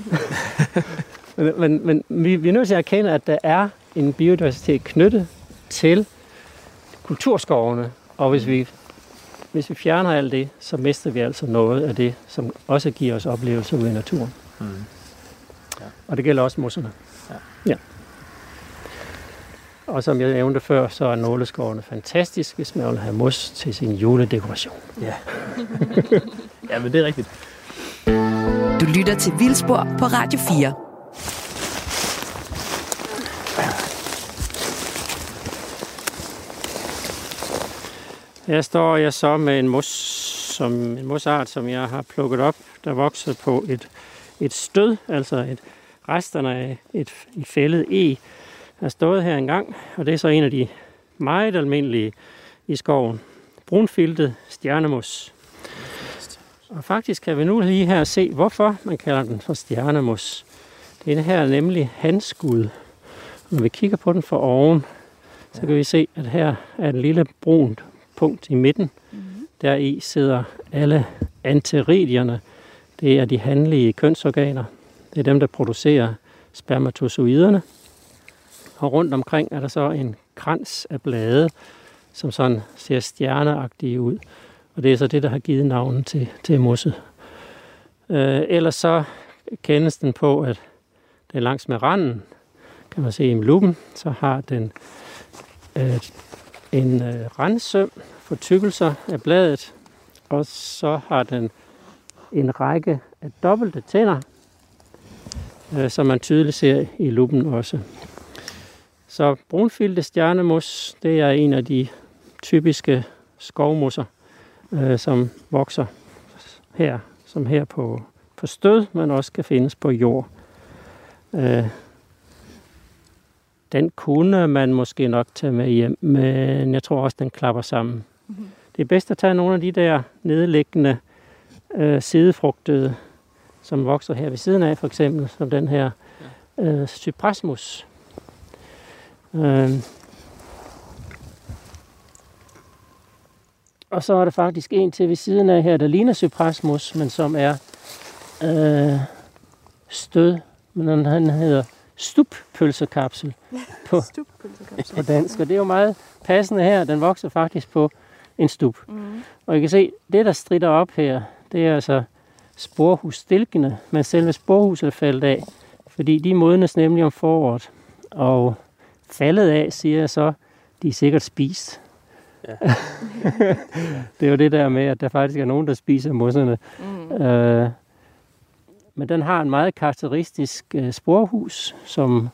E: men men, men vi, vi er nødt til at erkende, at der er en biodiversitet knyttet til kulturskovene. Og hvis vi, hvis vi fjerner alt det, så mister vi altså noget af det, som også giver os oplevelser ude i naturen. Mm. Og det gælder også mosserne. Ja. ja. Og som jeg nævnte før, så er nåleskovene fantastisk, hvis man vil have mos til sin juledekoration.
D: Ja. ja, men det er rigtigt.
B: Du lytter til Vildspor på Radio 4.
E: Her står jeg så med en mos, som, en mosart, som jeg har plukket op, der vokser på et, et stød, altså et, resterne af et i fældet E, har stået her engang, og det er så en af de meget almindelige i skoven. Brunfiltet stjernemus. Og faktisk kan vi nu lige her se, hvorfor man kalder den for stjernemus. Det er det her nemlig handskud. Når vi kigger på den fra oven, så kan vi se, at her er et lille brunt punkt i midten. Mm-hmm. Der i sidder alle anteridierne. Det er de handlige kønsorganer. Det er dem, der producerer spermatozoiderne. Og rundt omkring er der så en krans af blade, som sådan ser stjerneagtige ud. Og det er så det, der har givet navnet til, til mosset. Øh, ellers så kendes den på, at den langs med randen, kan man se i luppen, så har den øh, en øh, randsøm for tykkelser af bladet, og så har den en række af dobbelte tænder, øh, som man tydeligt ser i luppen også. Så brunfilte stjernemus, det er en af de typiske skovmosser, øh, som vokser her, som her på, på stød, men også kan findes på jord. Øh, den kunne man måske nok tage med hjem, men jeg tror også, den klapper sammen. Mm-hmm. Det er bedst at tage nogle af de der nedliggende øh, sidefrugtede, som vokser her ved siden af, for eksempel, som den her. øh, cyprasmus. Øh, og så er der faktisk en til ved siden af her, der ligner cyprasmus, men som er øh, stød, men han hedder stuppølsekapsel på, på dansk. Og det er jo meget passende her. Den vokser faktisk på en stup. Mm. Og I kan se, det der strider op her, det er altså sporhusstilkene, men selve sporhuset er faldet af, fordi de modnes nemlig om foråret. Og faldet af, siger jeg så, de er sikkert spist. Ja. det er jo det der med, at der faktisk er nogen, der spiser mosserne. Mm. Øh, men den har en meget karakteristisk øh, sporhus, som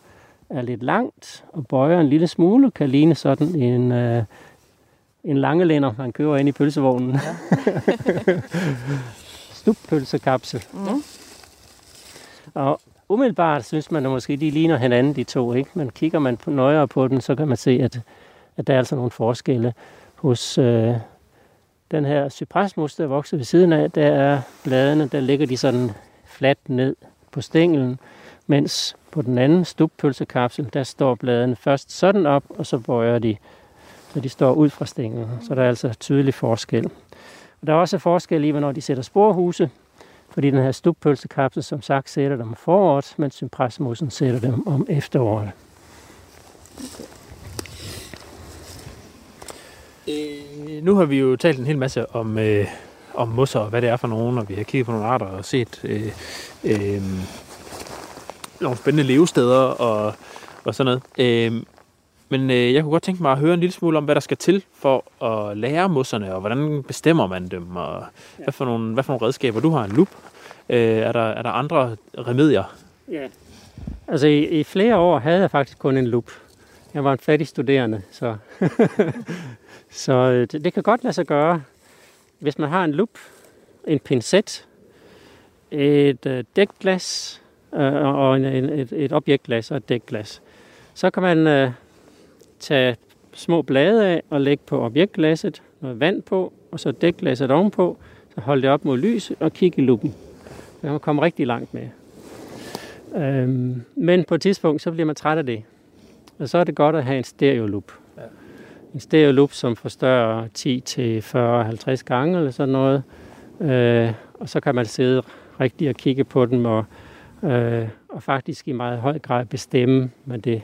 E: er lidt langt og bøjer en lille smule, kan ligne sådan en, øh, en langelænder, man køber ind i pølsevognen. Ja. Stuppølsekapsel. Mm. Og umiddelbart synes man at måske, de ligner hinanden, de to. Ikke? Men kigger man på, nøjere på den, så kan man se, at, at der er altså nogle forskelle. Hos øh, den her cyprasmus, der vokser ved siden af, der er bladene, der ligger de sådan fladt ned på stænglen, mens på den anden stuppølsekapsel, der står bladene først sådan op, og så bøjer de, så de står ud fra stænglen. Så der er altså tydelig forskel. Og der er også forskel i, hvornår de sætter sporhuse, fordi den her stukpølsekapsel, som sagt, sætter dem om foråret, mens cyprasmussen sætter dem om efteråret.
D: Okay. Øh, nu har vi jo talt en hel masse om, øh, om mosser og hvad det er for nogen, og vi har kigget på nogle arter og set øh, øh, nogle spændende levesteder og, og sådan noget. Øh, men øh, jeg kunne godt tænke mig at høre en lille smule om, hvad der skal til for at lære mosserne, og hvordan bestemmer man dem, og ja. hvad, for nogle, hvad for nogle redskaber. Du har en lup. Øh, er, der, er der andre remedier?
E: Ja. Altså i, i flere år havde jeg faktisk kun en lup. Jeg var en fattig studerende, så, så øh, det, det kan godt lade sig gøre hvis man har en lup, en pincet, et øh, dækglas øh, og en, et, et objektglas og et dækglas, så kan man øh, tage små blade af og lægge på objektglasset, noget vand på, og så dækglasset ovenpå, så holde det op mod lys og kigge i lupen. Så kan man komme rigtig langt med. Øhm, men på et tidspunkt, så bliver man træt af det. Og så er det godt at have en stereolup en stereolup, som forstørrer 10 til 40-50 gange eller sådan noget. Øh, og så kan man sidde rigtig og kigge på dem og, øh, og faktisk i meget høj grad bestemme med det.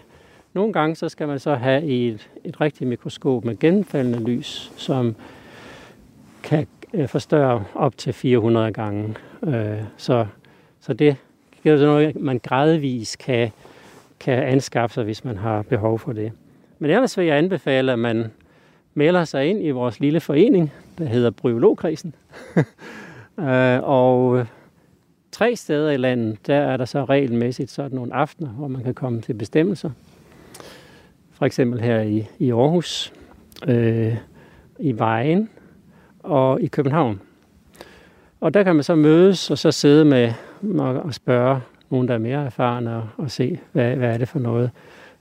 E: Nogle gange så skal man så have et, et rigtigt mikroskop med genfaldende lys, som kan øh, forstørre op til 400 gange. Øh, så, så det er noget, man gradvis kan, kan anskaffe sig, hvis man har behov for det. Men ellers vil jeg anbefale, at man melder sig ind i vores lille forening, der hedder Bryologkrisen. Øh, og tre steder i landet, der er der så regelmæssigt sådan nogle aftener, hvor man kan komme til bestemmelser. For eksempel her i, i Aarhus, øh, i Vejen og i København. Og der kan man så mødes og så sidde med og spørge nogen, der er mere erfarne og, og se, hvad, hvad er det for noget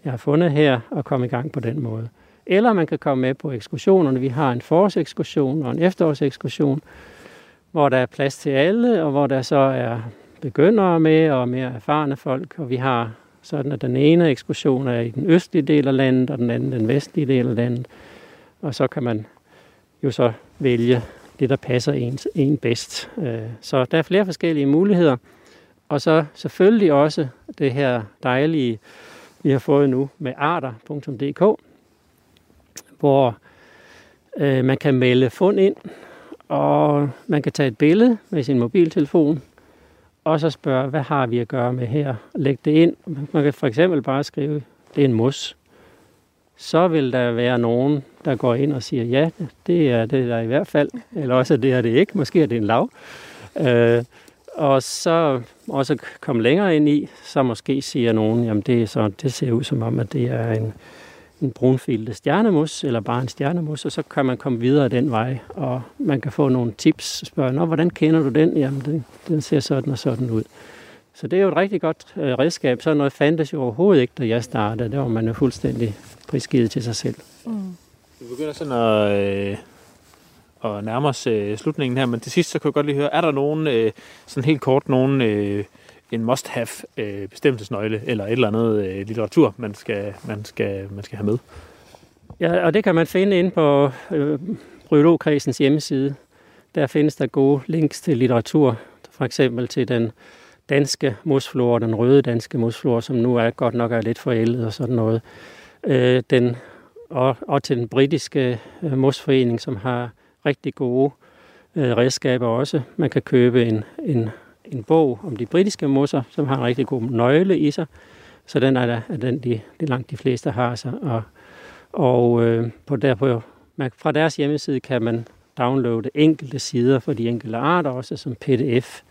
E: jeg har fundet her, og komme i gang på den måde. Eller man kan komme med på ekskursionerne. Vi har en forårsekskursion og en efterårsekskursion, hvor der er plads til alle, og hvor der så er begyndere med og mere erfarne folk. Og vi har sådan, at den ene ekskursion er i den østlige del af landet, og den anden den vestlige del af landet. Og så kan man jo så vælge det, der passer en, en bedst. Øh, så der er flere forskellige muligheder. Og så selvfølgelig også det her dejlige vi har fået nu med arter.dk, hvor øh, man kan melde fund ind, og man kan tage et billede med sin mobiltelefon, og så spørge, hvad har vi at gøre med her? Læg det ind. Man kan for eksempel bare skrive, det er en mos. Så vil der være nogen, der går ind og siger, ja, det er det der i hvert fald. Eller også det er det ikke. Måske er det en lav. Øh, og så også komme længere ind i, så måske siger nogen, jamen det, er så, det ser ud som om, at det er en, en brunfilet stjernemus, eller bare en stjernemus, og så kan man komme videre den vej, og man kan få nogle tips, spørge, Nå, hvordan kender du den? Jamen, den, den ser sådan og sådan ud. Så det er jo et rigtig godt øh, redskab. Så noget fandtes jo overhovedet ikke, da jeg startede. Der var man jo fuldstændig prisgivet til sig selv. Mm.
D: Vi begynder sådan at, øh, at nærme os øh, slutningen her, men til sidst så kunne jeg godt lige høre, er der nogen, øh, sådan helt kort, nogen øh, en must-have øh, bestemmelsesnøgle eller et eller andet øh, litteratur, man skal, man, skal, man skal have med.
E: Ja, og det kan man finde inde på øh, Bryologkredsens hjemmeside. Der findes der gode links til litteratur, for eksempel til den danske mosflor, den røde danske mosflor, som nu er godt nok er lidt forældet og sådan noget. Øh, den, og, og til den britiske øh, mosforening, som har rigtig gode øh, redskaber også. Man kan købe en, en, en bog om de britiske mosser, som har en rigtig god nøgle i sig. Så den er, der, er den, de, de langt de fleste har sig. Og, og øh, på der, man, fra deres hjemmeside kan man downloade enkelte sider for de enkelte arter, også som pdf.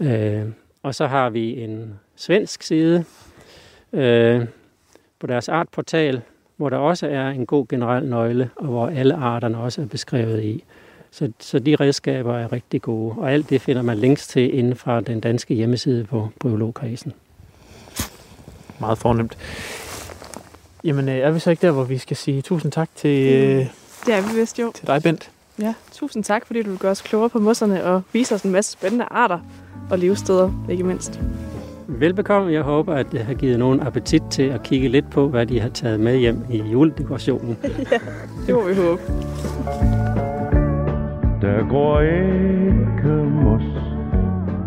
E: Øh, og så har vi en svensk side øh, på deres artportal, hvor der også er en god generel nøgle, og hvor alle arterne også er beskrevet i. Så, så de redskaber er rigtig gode, og alt det finder man links til inden fra den danske hjemmeside på Biologkredsen.
D: Meget fornemt. Jamen, øh, er vi så ikke der, hvor vi skal sige tusind tak til, øh,
C: Det er vi vist jo.
D: til dig, Bent?
C: Ja, tusind tak, fordi du vil gøre os klogere på mosserne og vise os en masse spændende arter og levesteder, ikke mindst.
E: Velbekomme. Jeg håber, at det har givet nogen appetit til at kigge lidt på, hvad de har taget med hjem i juledekorationen.
C: Det må vi håbe.
F: Der går ikke mos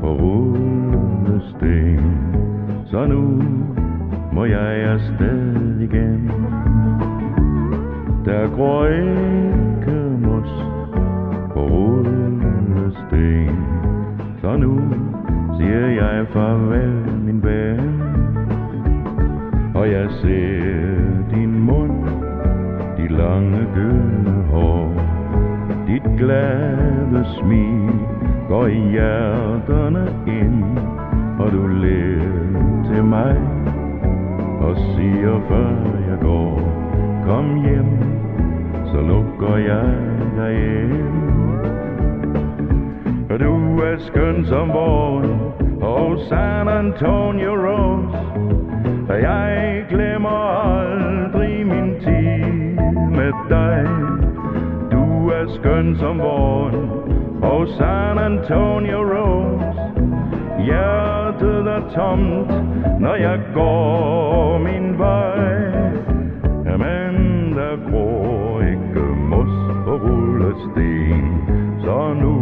F: på rullesten Så nu må jeg afsted igen. Der går ikke mos på rullesten Så nu siger jeg farvel min ven. Og jeg ser din mund De lange gyldne hår dit glade smil. Går i hjerterne ind, og du ler til mig. Og siger før jeg går, kom hjem, så lukker jeg dig ind. Og du er skøn som vågen og San Antonio Rose, og jeg glemmer aldrig min tid med dig er skøn som våren og San Antonio Rose. Hjertet er tomt, når jeg går min vej. Men der gror ikke mos på rullesten, så nu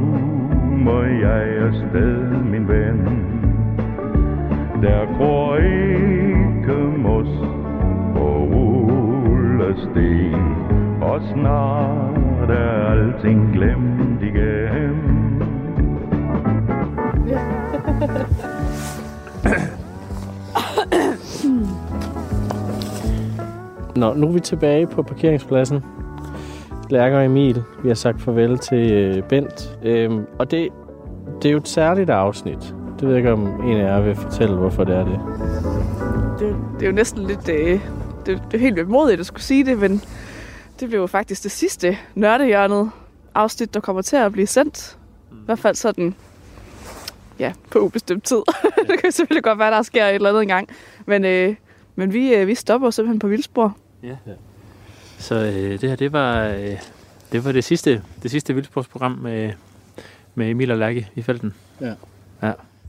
F: må jeg afsted, min ven. Der gror ikke mos på rullesten, og snart er alting glemt igen.
G: Nå, nu er vi tilbage på parkeringspladsen. Lærker og Emil, vi har sagt farvel til øh, Bent. Øhm, og det, det er jo et særligt afsnit. Det ved jeg ikke, om en af jer vil fortælle, hvorfor det er det.
C: Det, det er jo næsten lidt... Øh, det, det er helt vemodigt at skulle sige det, men det blev jo faktisk det sidste nørdehjørnet afsnit, der kommer til at blive sendt. I hvert fald sådan, ja, på ubestemt tid. det kan selvfølgelig godt være, der sker et eller andet engang. Men, øh, men vi, øh, vi stopper simpelthen på vildspor.
D: Ja. Så øh, det her, det var, øh, det var det sidste, det sidste vildsportsprogram med, med Emil og Lærke i felten.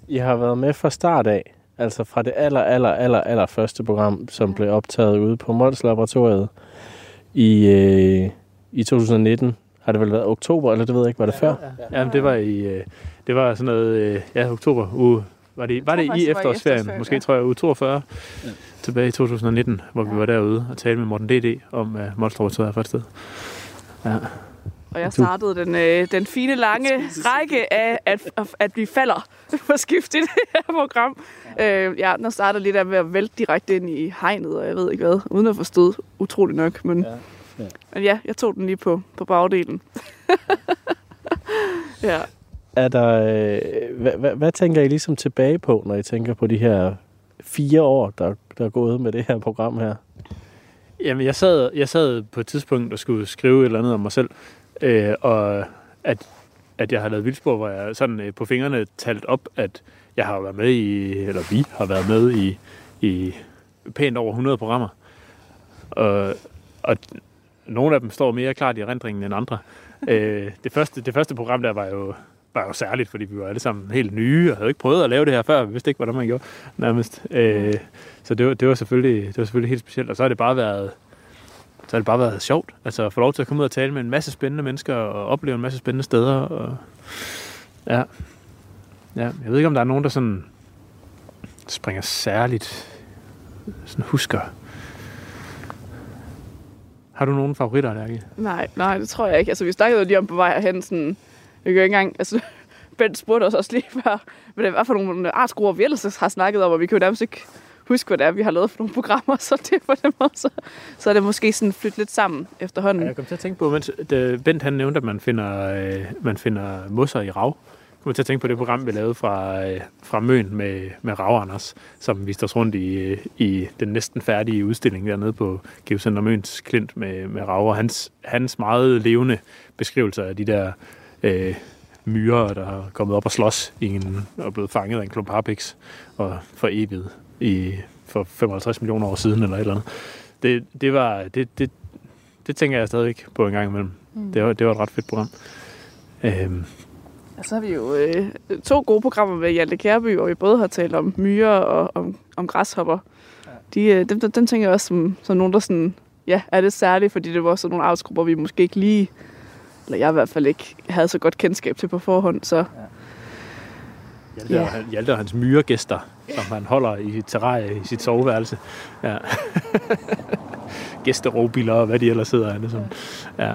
G: I har været med fra start af. Altså fra det aller, aller, aller, aller første program, som blev optaget ude på Mols Laboratoriet i, øh, i 2019. Har det vel været oktober, eller det ved jeg ikke, var det før?
D: Ja, men det var i, øh, det var sådan noget, øh, ja, oktober uge. Var det, var det i
C: var
D: efterårsferien?
C: efterårsferien,
D: Måske
C: ja.
D: tror jeg uge 42 ja. tilbage i 2019, hvor vi var derude og talte med Morten D.D. om uh, Mols Laboratoriet første sted. Ja.
C: Og jeg startede den, øh, den fine lange række af, at, at vi falder på skift i det her program. Øh, ja, der startede lidt af med at vælte direkte ind i hegnet, og jeg ved ikke hvad, uden at forstå utrolig nok. Men ja, ja. men ja jeg tog den lige på, på bagdelen. ja.
G: Er der, øh, hvad, hvad, hvad tænker I ligesom tilbage på, når I tænker på de her fire år, der, der er gået med det her program her?
D: Jamen, jeg sad, jeg sad på et tidspunkt og skulle skrive et eller andet om mig selv, øh, og at, at jeg har lavet vildspor, hvor jeg sådan øh, på fingrene talt op, at jeg har været med i, eller vi har været med i, i pænt over 100 programmer. Og, og nogle af dem står mere klart i erindringen end andre. øh, det, første, det første program der var jo, var jo særligt, fordi vi var alle sammen helt nye, og havde ikke prøvet at lave det her før, vi vidste ikke, hvordan man gjorde, nærmest. Øh, så det var, det, var selvfølgelig, det var selvfølgelig helt specielt, og så har det bare været, så har det bare været sjovt, altså at få lov til at komme ud og tale med en masse spændende mennesker, og opleve en masse spændende steder, og ja, ja jeg ved ikke, om der er nogen, der sådan springer særligt, sådan husker. Har du nogen favoritter, Lærke?
C: Nej, nej, det tror jeg ikke. Altså, vi snakkede jo lige om på vej herhen, sådan, vi kan ikke engang, altså, Bent spurgte os også lige før, hvad det var for nogle artsgrupper, vi ellers har snakket om, og vi kan jo nærmest ikke huske, hvad det er, vi har lavet for nogle programmer, så det på den måde, så, så er det måske sådan flyttet lidt sammen efterhånden.
D: Ja, jeg kom til at tænke på, mens det, Bent han nævnte, at man finder, øh, man finder mosser i rav. Jeg kom til at tænke på det program, vi lavede fra, øh, fra Møn med, med Rav Anders, som viste os rundt i, øh, i den næsten færdige udstilling dernede på Geocenter Møns Klint med, med Rav, og hans, hans meget levende beskrivelser af de der øh, myrer, der er kommet op og slås i en, og blevet fanget af en klump harpiks og for evigt i, for 55 millioner år siden eller et eller andet. Det, det, var, det, det, det tænker jeg stadigvæk på en gang imellem. Mm. Det, var, det var et ret fedt program. Øhm,
C: Og så har vi jo øh, to gode programmer med Hjalte Kærby, hvor vi både har talt om myrer og om, om græshopper. De, øh, dem, dem, dem tænker jeg også som, som nogen, der sådan, ja, er det særligt, fordi det var sådan nogle artsgrupper, vi måske ikke lige, eller jeg i hvert fald ikke havde så godt kendskab til på forhånd, så
D: Hjalte,
C: Ja.
D: og, han- Hjalte og hans myregæster, som han holder i terrarie i sit soveværelse. Ja. Gæsterovbiler og hvad de ellers hedder. Ja. Sådan. Ja.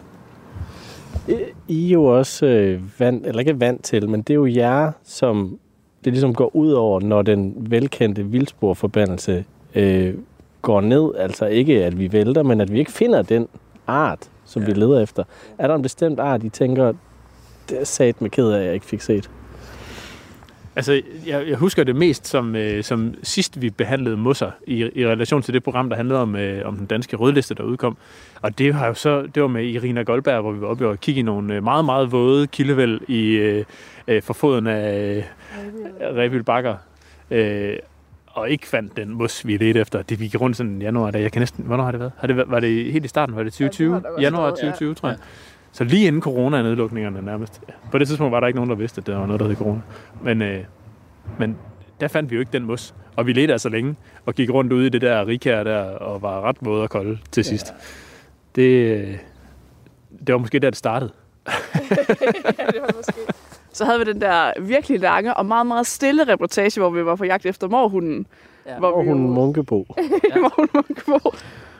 G: I er jo også øh, vant, eller ikke vant til, men det er jo jer, som det ligesom går ud over, når den velkendte vildsporforbandelse øh, går ned. Altså ikke, at vi vælter, men at vi ikke finder den art, som ja. vi leder efter. Er der en bestemt art, I tænker, det er sat med ked af, at jeg ikke fik set?
D: Altså, jeg, jeg husker det mest som, øh, som sidst vi behandlede mosser i, i relation til det program, der handlede om, øh, om den danske rødliste, der udkom. Og det var jo så, det var med Irina Goldberg, hvor vi var oppe og kigge i nogle øh, meget, meget våde kildevæld i, øh, øh, for foden af øh, Revild Bakker. Øh, og ikke fandt den mos, vi ledte efter. Det vi gik rundt sådan i januar, da jeg kan næsten... Hvornår har det været? Har det, været- var det helt i starten? Var det 2020?
C: Ja, det har der også
D: januar
C: stået, ja.
D: 2020, tror jeg. Så lige inden corona-nedlukningerne nærmest. På det tidspunkt var der ikke nogen, der vidste, at der var noget, der hed corona. Men, øh, men der fandt vi jo ikke den mos. Og vi ledte altså længe, og gik rundt ude i det der rikær der, og var ret våde og kolde til sidst. Det, øh, det var måske der, det startede.
C: det var måske. Så havde vi den der virkelig lange og meget, meget stille reportage, hvor vi var på jagt efter morhunden. Ja, hvor
G: hun
C: jo-
G: Munkebo.
C: Morgen Munkebo,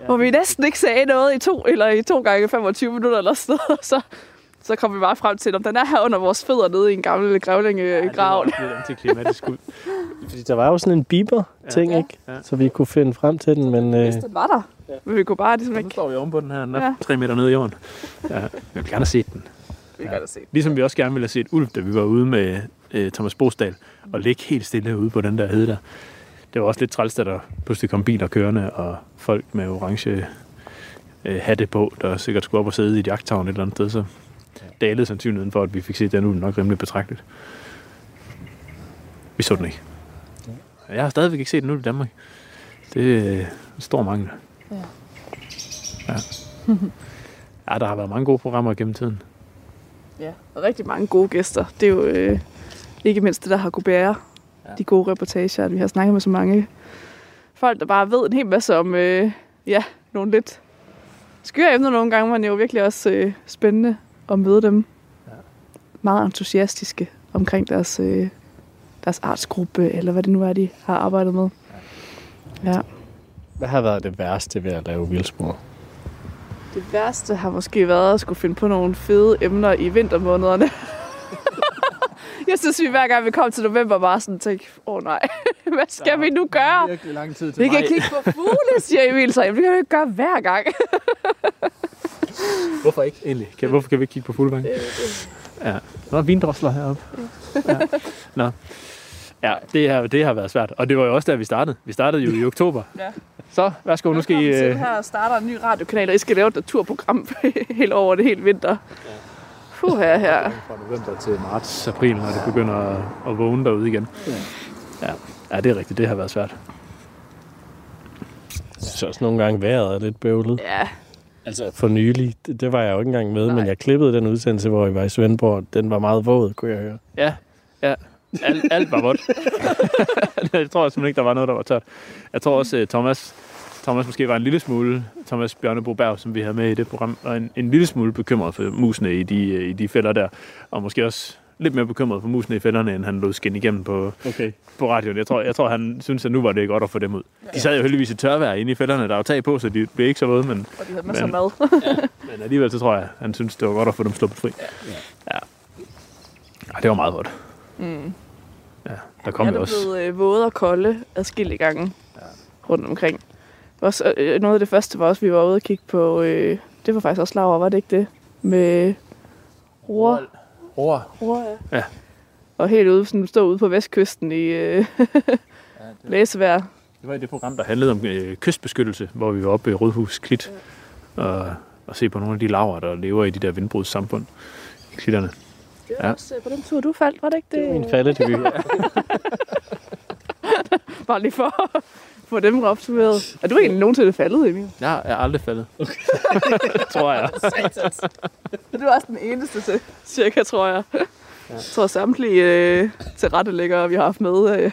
C: ja. hvor vi næsten ikke sagde noget i to eller i to gange 25 minutter eller sådan noget. Så, så kom vi bare frem til, om den er her under vores fødder nede i en gammel grævlingegrav.
D: Ja, det var lidt antiklimatisk ud.
G: Fordi der var jo sådan en biber-ting,
C: Ja.
G: ikke?
D: Ja.
G: Så vi kunne finde frem til den, men... Øh,
C: Hvis den var der. Men vi kunne bare ligesom ikke...
D: står vi oven på den her, den er
C: Ja.
D: ja. tre meter nede i jorden. Ja, jeg vil gerne have set den.
C: Vi kan godt se.
D: Ligesom vi også gerne ville have set ulv, da vi var ude med øh, Thomas Bosdal, og ligge helt stille ude på den der hede der. Det var også lidt træls, da der pludselig kom biler kørende, og folk med orange øh, hatte på, der sikkert skulle op og sidde i et jagttavn et eller andet sted, så dalede sandsynligheden for, at vi fik set den ulv nok rimelig betragteligt. Vi så den ikke. Jeg har stadigvæk ikke set den ulv i Danmark. Det er en stor mangel.
C: Ja.
D: Ja. ja, der har været mange gode programmer gennem tiden.
C: Ja, og rigtig mange gode gæster. Det er jo øh, ikke mindst det, der har kunne bære ja. de gode reportager. at Vi har snakket med så mange folk, der bare ved en hel masse om øh, ja, nogle lidt skøre emner nogle gange, men jo virkelig også øh, spændende at møde dem. Ja. Meget entusiastiske omkring deres, øh, deres artsgruppe, eller hvad det nu er, de har arbejdet med. Ja.
G: hvad har været det værste ved at lave vildspor?
C: Det værste har måske været at skulle finde på nogle fede emner i vintermånederne. Jeg synes, vi hver gang vi kom til november, bare sådan tænkte, åh oh, nej, hvad skal vi nu gøre?
D: Virkelig lang tid til
C: Vi kan kigge på fugle, siger Emil, så det kan vi ikke gøre hver gang.
D: Hvorfor ikke egentlig? Kan, hvorfor kan vi ikke kigge på fuldvang? Ja. Nå, vindrosler heroppe. Ja. Nå. Ja, det har, det har været svært. Og det var jo også der, vi startede. Vi startede jo i oktober.
C: Ja.
D: Så, værsgo, nu skal I...
C: til
D: øh,
C: her starter en ny radiokanal, og I skal lave et naturprogram helt over det hele vinter. Puh, her, her.
D: Fra november til marts, april, når det begynder at, at vågne derude igen. Ja. ja, det er rigtigt. Det har været svært.
G: Jeg synes også nogle gange vejret er lidt bøvlet.
C: Ja,
G: Altså for nylig, det, det var jeg jo ikke engang med, Nej. men jeg klippede den udsendelse, hvor I var i Svendborg. Den var meget våd, kunne jeg høre.
D: Ja, ja. Alt, alt var vådt. jeg tror simpelthen ikke, der var noget, der var tørt. Jeg tror også, øh, Thomas, Thomas måske var en lille smule, Thomas Bjørnebo Berg, som vi havde med i det program, var en, en lille smule bekymret for musene i de, øh, i de fælder der. Og måske også lidt mere bekymret for musene i fælderne, end han lod skinne igennem på,
G: Okay.
D: på radioen. Jeg tror, jeg tror, han synes, at nu var det godt at få dem ud. De sad jo heldigvis i tørvejr inde i fælderne. Der var tag på, så de blev ikke så våde, men,
C: Og de havde masser af
D: Men-
C: mad.
D: men alligevel så tror jeg, han synes, det var godt at få dem sluppet fri. Ja. ja. det var meget godt.
C: Mm.
D: Ja, der kom
C: er
D: også.
C: blevet øh, våde og kolde adskillige gange rundt omkring. Også, øh, noget af det første var også, at vi var ude og kigge på, øh, det var faktisk også Laura, var det ikke det? Med roer.
D: Roer.
C: roer ja.
D: Ja.
C: Og helt ude, sådan, stå ude på vestkysten i øh, blæsevejr.
D: Det var i det program, der handlede om øh, kystbeskyttelse, hvor vi var oppe i Rødhus Klit og, og se på nogle af de laver, der lever i de der vindbrudssamfund i klitterne.
C: Det var
D: Ja.
C: ja. også øh, på den tur, du faldt, var det ikke det?
G: Det er min falledebut.
C: Bare lige for få dem opsummeret. Er du egentlig nogensinde faldet, Emil?
D: Jeg er aldrig faldet. Okay. tror jeg.
C: Du er også den eneste til, cirka, tror jeg. Jeg tror samtlige øh, tilrettelæggere, vi har haft med, øh,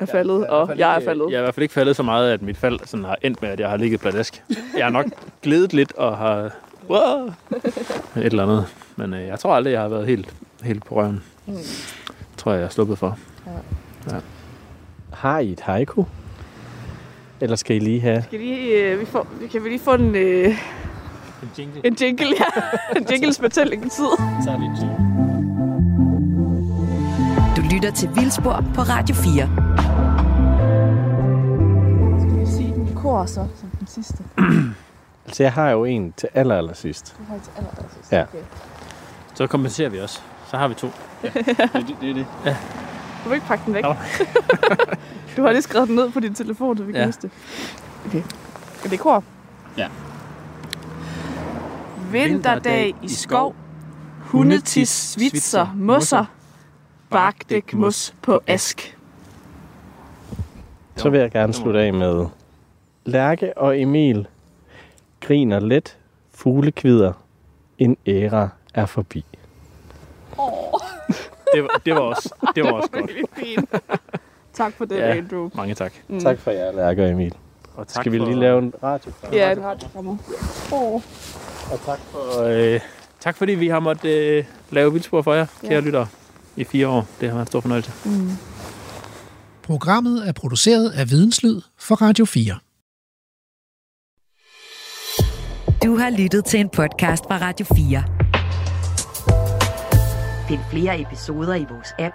C: er faldet, og jeg er faldet.
D: Jeg er i hvert fald ikke faldet så meget, at mit fald sådan har endt med, at jeg har ligget pladask. Jeg har nok glædet lidt og har... Wow, et eller andet. Men øh, jeg tror aldrig, jeg har været helt, helt på røven.
C: Mm.
D: tror jeg, jeg er sluppet for.
G: Har I et haiku? Eller skal I lige have...
C: Skal lige, øh, vi får, kan vi lige få en, øh,
D: En jingle.
C: en jingle, ja. en jingles fortælling tid.
D: Så er det en jingle.
B: Du lytter til Vildspor på Radio 4.
C: Skal vi sige den kor så, som den sidste?
G: Altså, jeg har jo en til aller, aller sidst.
C: Du har til allersidst.
G: Ja.
C: Okay.
D: Så kompenserer vi også. Så har vi to. Ja, det, det, det er det.
C: Du vil ikke pakke den væk. du har lige skrevet den ned på din telefon, så vi kan
D: Ja.
C: huske det. Okay. Er det kor?
D: Ja.
C: Vinterdag i skov. Hundetis, svitser, mosser. Bagdæk mos på ask.
G: Så vil jeg gerne slutte af med... Lærke og Emil griner let, fuglekvider. En æra er forbi.
D: Det, var, det var også, det var også godt.
C: Virkelig fint. Tak for det, Ja. Andrew.
D: Mange tak.
C: Mm.
G: Tak for jer, Lærke og Emil.
D: Og tak
G: Skal vi
D: for,
G: lige lave en radio?
C: Ja, et radiokammer. Oh.
D: Og tak for, øh, tak fordi vi har måttet øh, lave vildspor for jer, kære
C: Ja.
D: lyttere, i fire år. Det har været en stor fornøjelse.
C: Mm.
H: Programmet er produceret af Videnslyd for Radio 4.
B: Du har lyttet til en podcast fra Radio 4. Find flere episoder i vores app,